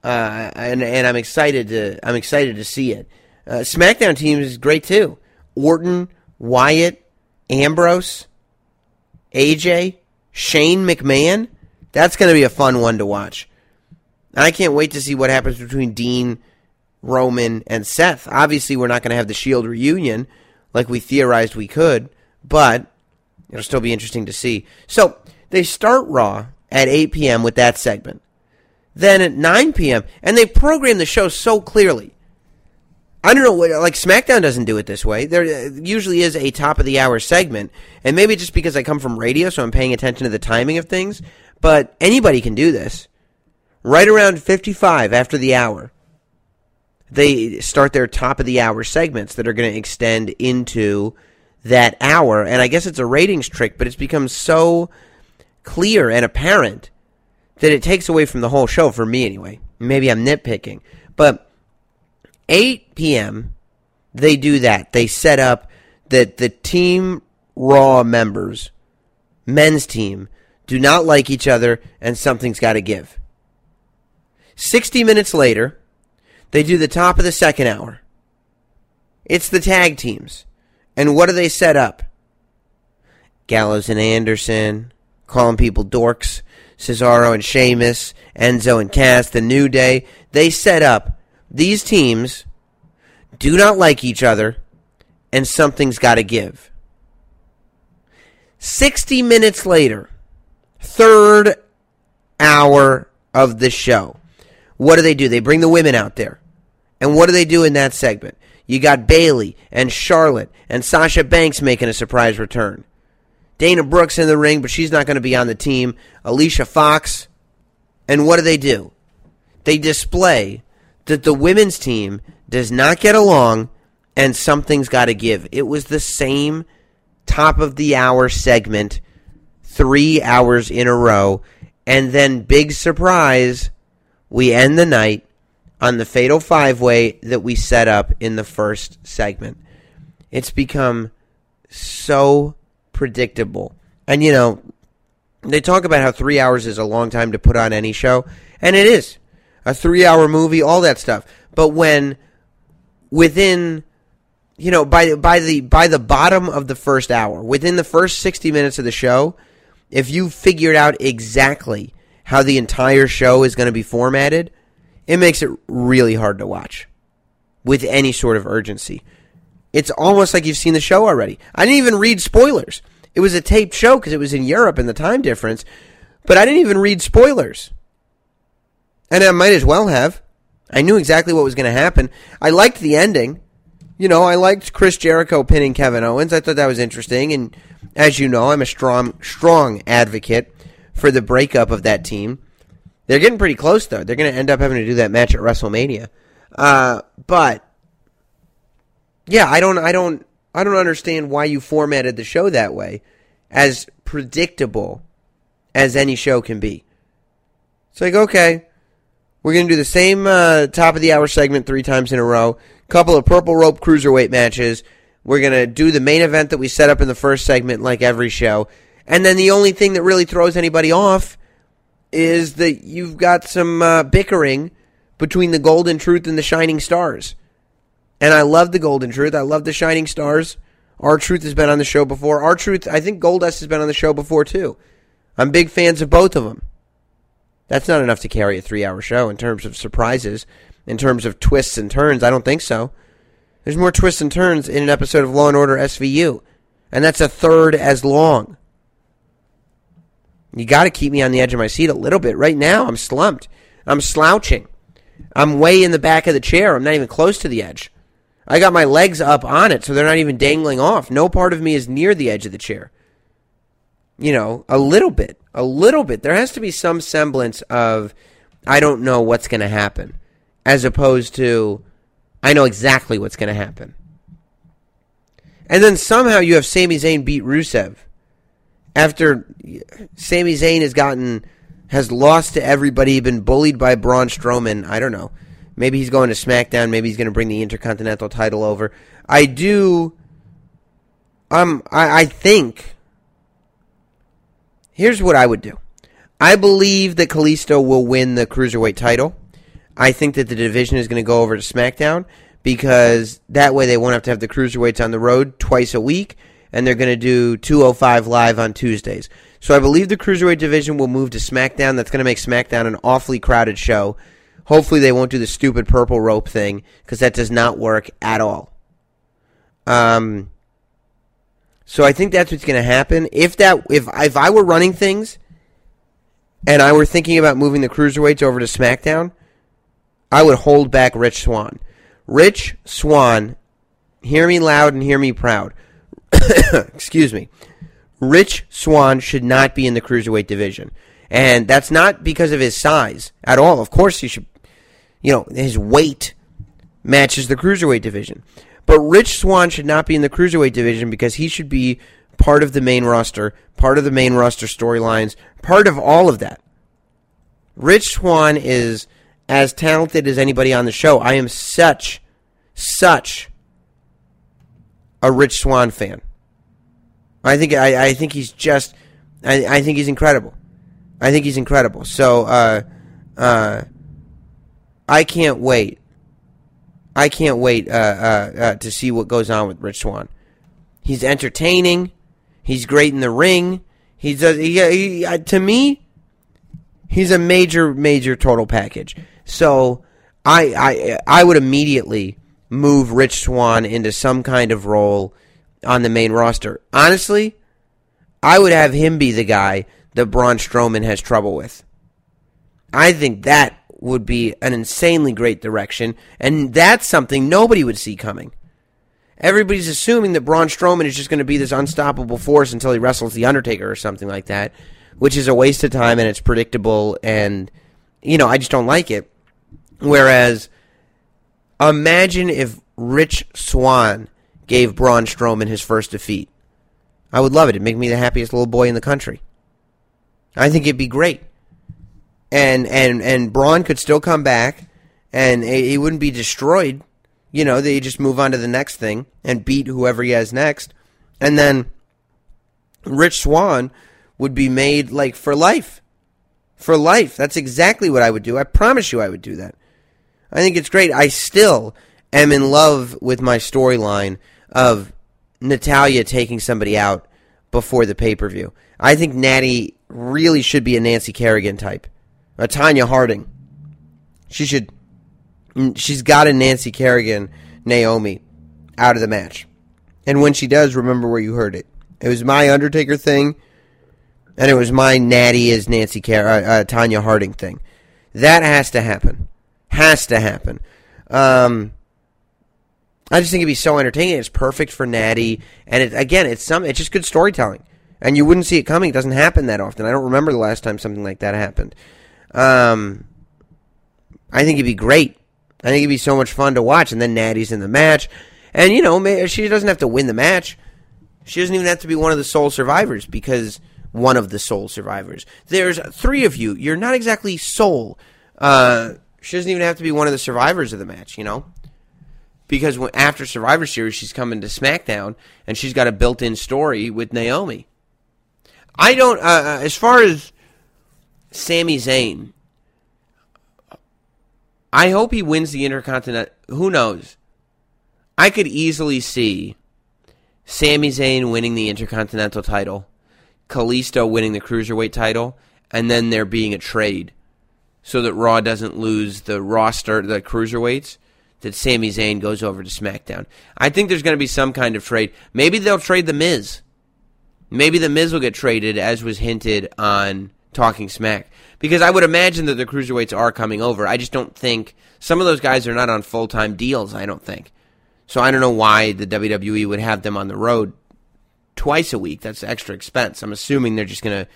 S2: uh, and and I'm excited to I'm excited to see it. Uh, SmackDown team is great too. Orton, Wyatt, Ambrose, AJ, Shane McMahon. That's going to be a fun one to watch. And I can't wait to see what happens between Dean, Roman, and Seth. Obviously, we're not going to have the Shield reunion like we theorized we could, but it'll still be interesting to see. So they start Raw at 8 p.m. with that segment. Then at 9 p.m., and they program the show so clearly. I don't know what like SmackDown doesn't do it this way. There uh, usually is a top of the hour segment, and maybe just because I come from radio, so I'm paying attention to the timing of things. But anybody can do this. Right around 55 after the hour, they start their top of the hour segments that are going to extend into that hour. And I guess it's a ratings trick, but it's become so clear and apparent that it takes away from the whole show for me anyway. Maybe I'm nitpicking. But 8 p.m., they do that. They set up that the Team Raw members, men's team, do not like each other and something's got to give. 60 minutes later, they do the top of the second hour. It's the tag teams. And what do they set up? Gallows and Anderson, calling people dorks, Cesaro and Sheamus, Enzo and Cass, the New Day. They set up these teams do not like each other, and something's got to give. 60 minutes later, third hour of the show. What do they do? They bring the women out there. And what do they do in that segment? You got Bayley and Charlotte and Sasha Banks making a surprise return. Dana Brooke's in the ring, but she's not going to be on the team. Alicia Fox. And what do they do? They display that the women's team does not get along and something's got to give. It was the same top of the hour segment, three hours in a row. And then, big surprise, we end the night on the fatal five way that we set up in the first segment. It's become so predictable. And, you know, they talk about how three hours is a long time to put on any show, and it is. A three hour movie, all that stuff. But when within you know by by the by the bottom of the first hour, within the first 60 minutes of the show, if you figured out exactly how the entire show is going to be formatted, it makes it really hard to watch with any sort of urgency. It's almost like you've seen the show already. I didn't even read spoilers. It was a taped show because it was in Europe and the time difference, but I didn't even read spoilers. And I might as well have. I knew exactly what was going to happen. I liked the ending. You know, I liked Chris Jericho pinning Kevin Owens. I thought that was interesting. And as you know, I'm a strong, strong advocate for the breakup of that team. They're getting pretty close, though. They're going to end up having to do that match at WrestleMania. Uh, but yeah, I don't, I don't, I don't understand why you formatted the show that way, as predictable as any show can be. It's like okay, we're to do the same uh, top of the hour segment three times in a row. Couple of purple rope cruiserweight matches. We're to do the main event that we set up in the first segment, like every show. And then the only thing that really throws anybody off is that you've got some uh, bickering between the Golden Truth and the Shining Stars. And I love the Golden Truth. I love the Shining Stars. R-Truth has been on the show before. R-Truth, I think Goldust has been on the show before too. I'm big fans of both of them. That's not enough to carry a three hour show in terms of surprises, in terms of twists and turns. I don't think so. There's more twists and turns in an episode of Law and Order SVU, and that's a third as long. You got to keep me on the edge of my seat a little bit. Right now, I'm slumped. I'm slouching. I'm way in the back of the chair. I'm not even close to the edge. I got my legs up on it, so they're not even dangling off. No part of me is near the edge of the chair. You know, a little bit. A little bit. There has to be some semblance of, I don't know what's going to happen, as opposed to, I know exactly what's going to happen. And then somehow you have Sami Zayn beat Rusev. After Sami Zayn has gotten, has lost to everybody, been bullied by Braun Strowman. I don't know. Maybe he's going to SmackDown. Maybe he's going to bring the Intercontinental title over. I do. Um, I, I think. Here's what I would do. I believe that Kalisto will win the cruiserweight title. I think that the division is going to go over to SmackDown because that way they won't have to have the cruiserweights on the road twice a week, and they're going to do 205 live on Tuesdays. So I believe the cruiserweight division will move to SmackDown. That's going to make SmackDown an awfully crowded show. Hopefully they won't do the stupid purple rope thing because that does not work at all. Um, so I think that's what's going to happen. If that, if if I were running things, and I were thinking about moving the cruiserweights over to SmackDown, I would hold back Rich Swann. Rich Swann, hear me loud and hear me proud. Excuse me. Rich Swann should not be in the cruiserweight division. And that's not because of his size at all. Of course, he should you know, his weight matches the cruiserweight division. But Rich Swann should not be in the cruiserweight division because he should be part of the main roster, part of the main roster storylines, part of all of that. Rich Swann is as talented as anybody on the show. I am such, such a Rich Swann fan. I think I, I think he's just I, I think he's incredible. I think he's incredible. So uh, uh, I can't wait. I can't wait uh, uh, uh, to see what goes on with Rich Swann. He's entertaining. He's great in the ring. He's a, he, he, to me, he's a major, major total package. So I, I, I would immediately move Rich Swann into some kind of role on the main roster. Honestly, I would have him be the guy that Braun Strowman has trouble with. I think that would be an insanely great direction, and that's something nobody would see coming. Everybody's assuming that Braun Strowman is just going to be this unstoppable force until he wrestles The Undertaker or something like that, which is a waste of time and it's predictable, and, you know, I just don't like it. Whereas, imagine if Rich Swann gave Braun Strowman his first defeat. I would love it. It'd make me the happiest little boy in the country. I think it'd be great and and and Braun could still come back, and he wouldn't be destroyed. You know, they just move on to the next thing and beat whoever he has next, and then Rich Swann would be made like for life, for life. That's exactly what I would do. I promise you, I would do that. I think it's great. I still am in love with my storyline of Natalya taking somebody out before the pay per view. I think Natty really should be a Nancy Kerrigan type uh, Tonya Harding. She should. Mm, she's got a Nancy Kerrigan Naomi out of the match. And when she does, remember where you heard it. It was my Undertaker thing, and it was my Natty as Nancy Car- uh, uh, Tonya Harding thing. That has to happen. Has to happen. Um, I just think it'd be so entertaining. It's perfect for Natty, and it, again, it's some. It's just good storytelling, and you wouldn't see it coming. It doesn't happen that often. I don't remember the last time something like that happened. Um, I think it'd be great. I think it'd be so much fun to watch. And then Natty's in the match. And, you know, she doesn't have to win the match. She doesn't even have to be one of the sole survivors because one of the sole survivors. There's three of you. You're not exactly sole. Uh, she doesn't even have to be one of the survivors of the match, you know? Because after Survivor Series, she's coming to SmackDown and she's got a built in story with Naomi. I don't, uh, uh as far as Sami Zayn. I hope he wins the Intercontinental. Who knows? I could easily see Sami Zayn winning the Intercontinental title, Kalisto winning the cruiserweight title and then there being a trade so that Raw doesn't lose the roster, the cruiserweights, that Sami Zayn goes over to SmackDown. I think there's going to be some kind of trade. Maybe they'll trade The Miz. Maybe The Miz will get traded, as was hinted on Talking Smack. Because I would imagine that the cruiserweights are coming over. I just don't think some of those guys are not on full time deals, I don't think. So I don't know why the WWE would have them on the road twice a week. That's extra expense. I'm assuming they're just going to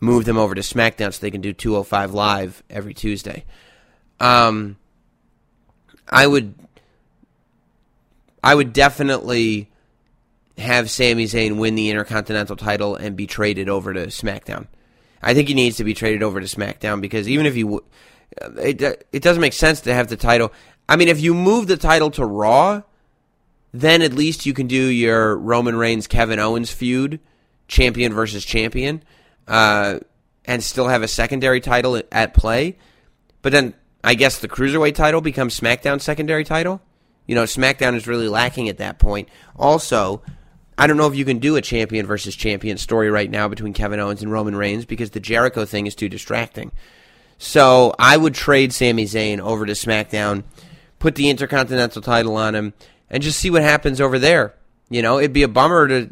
S2: move them over to SmackDown so they can do 205 live every Tuesday. Um, I would, I would definitely have Sami Zayn win the Intercontinental title and be traded over to SmackDown. I think he needs to be traded over to SmackDown because even if you, it it doesn't make sense to have the title. I mean, if you move the title to Raw, then at least you can do your Roman Reigns Kevin Owens feud, champion versus champion, uh, and still have a secondary title at play. But then I guess the cruiserweight title becomes SmackDown secondary title. You know, SmackDown is really lacking at that point. Also, I don't know if you can do a champion versus champion story right now between Kevin Owens and Roman Reigns because the Jericho thing is too distracting. So I would trade Sami Zayn over to SmackDown, put the Intercontinental title on him, and just see what happens over there. You know, it'd be a bummer to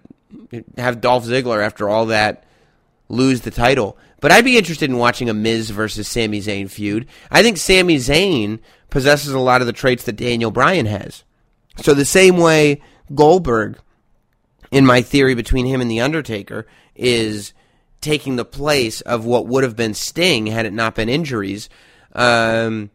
S2: have Dolph Ziggler after all that lose the title. But I'd be interested in watching a Miz versus Sami Zayn feud. I think Sami Zayn possesses a lot of the traits that Daniel Bryan has. So the same way Goldberg, in my theory between him and The Undertaker, is taking the place of what would have been Sting had it not been injuries. Um,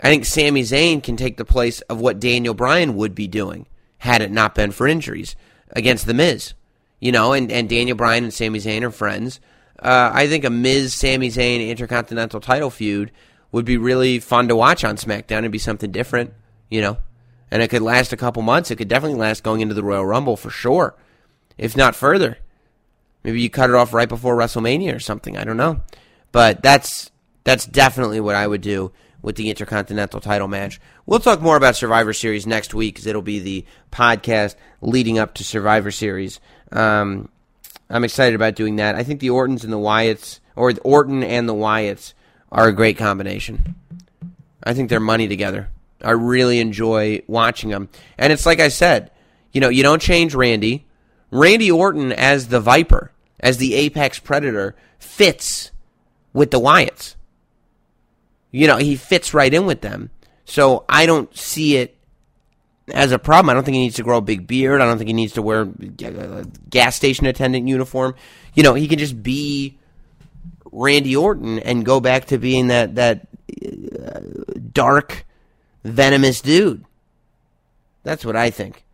S2: I think Sami Zayn can take the place of what Daniel Bryan would be doing had it not been for injuries against The Miz. You know, and, and Daniel Bryan and Sami Zayn are friends. Uh, I think a Miz Sami Zayn Intercontinental title feud would be really fun to watch on SmackDown and be something different, you know. And it could last a couple months. It could definitely last going into the Royal Rumble for sure, if not further. Maybe you cut it off right before WrestleMania or something. I don't know, but that's that's definitely what I would do with the Intercontinental title match. We'll talk more about Survivor Series next week because it'll be the podcast leading up to Survivor Series. Um, I'm excited about doing that. I think the Ortons and the Wyatts, or Orton and the Wyatts, are a great combination. I think they're money together. I really enjoy watching them. And it's like I said, you know, you don't change Randy. Randy Orton as the Viper, as the apex predator, fits with the Wyatts. You know, he fits right in with them. So I don't see it as a problem. I don't think he needs to grow a big beard. I don't think he needs to wear a gas station attendant uniform. You know, he can just be Randy Orton and go back to being that that uh, dark, venomous dude. That's what I think.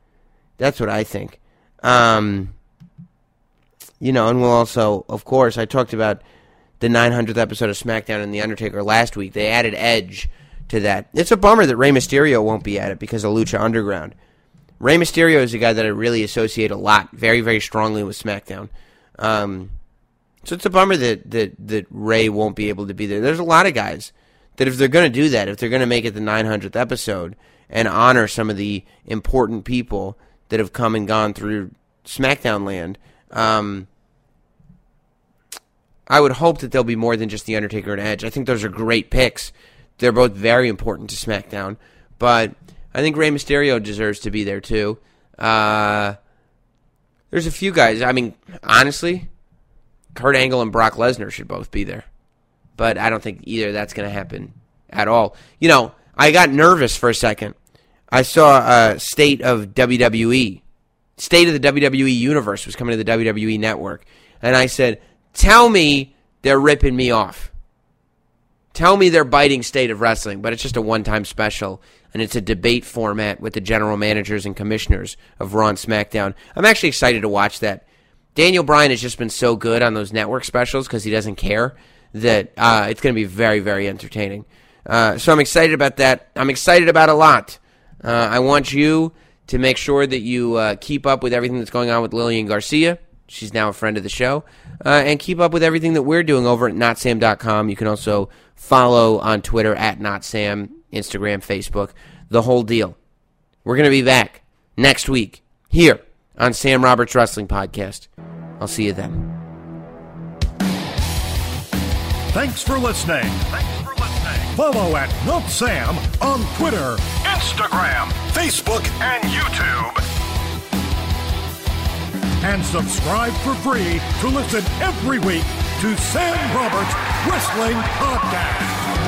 S2: That's what I think. Um, you know, and we'll also, of course, I talked about the 900th episode of SmackDown and The Undertaker last week. They added Edge to that. It's a bummer that Rey Mysterio won't be at it because of Lucha Underground. Rey Mysterio is a guy that I really associate a lot, very, very strongly with SmackDown. Um, so it's a bummer that, that, that Rey won't be able to be there. There's a lot of guys that if they're going to do that, if they're going to make it the 900th episode and honor some of the important people that have come and gone through SmackDown land, um, I would hope that there'll be more than just The Undertaker and Edge. I think those are great picks. They're both very important to SmackDown, but I think Rey Mysterio deserves to be there too. Uh, there's a few guys. I mean, honestly, Kurt Angle and Brock Lesnar should both be there, but I don't think either that's going to happen at all. You know, I got nervous for a second. I saw a state of WWE, state of the WWE universe was coming to the WWE network, and I said, "Tell me they're ripping me off." Tell me they're biting State of Wrestling, but it's just a one time special, and it's a debate format with the general managers and commissioners of Raw and SmackDown. I'm actually excited to watch that. Daniel Bryan has just been so good on those network specials because he doesn't care that uh, it's going to be very, very entertaining. Uh, so I'm excited about that. I'm excited about a lot. Uh, I want you to make sure that you uh, keep up with everything that's going on with Lilian Garcia. She's now a friend of the show. Uh, and keep up with everything that we're doing over at notsam.com. You can also follow on Twitter at notsam, Instagram, Facebook, the whole deal. We're going to be back next week here on Sam Roberts Wrestling Podcast. I'll see you then.
S1: Thanks for listening. Thanks for listening. Follow at Not Sam on Twitter, Instagram, Facebook, and YouTube. And subscribe for free to listen every week to Sam Roberts Wrestling Podcast.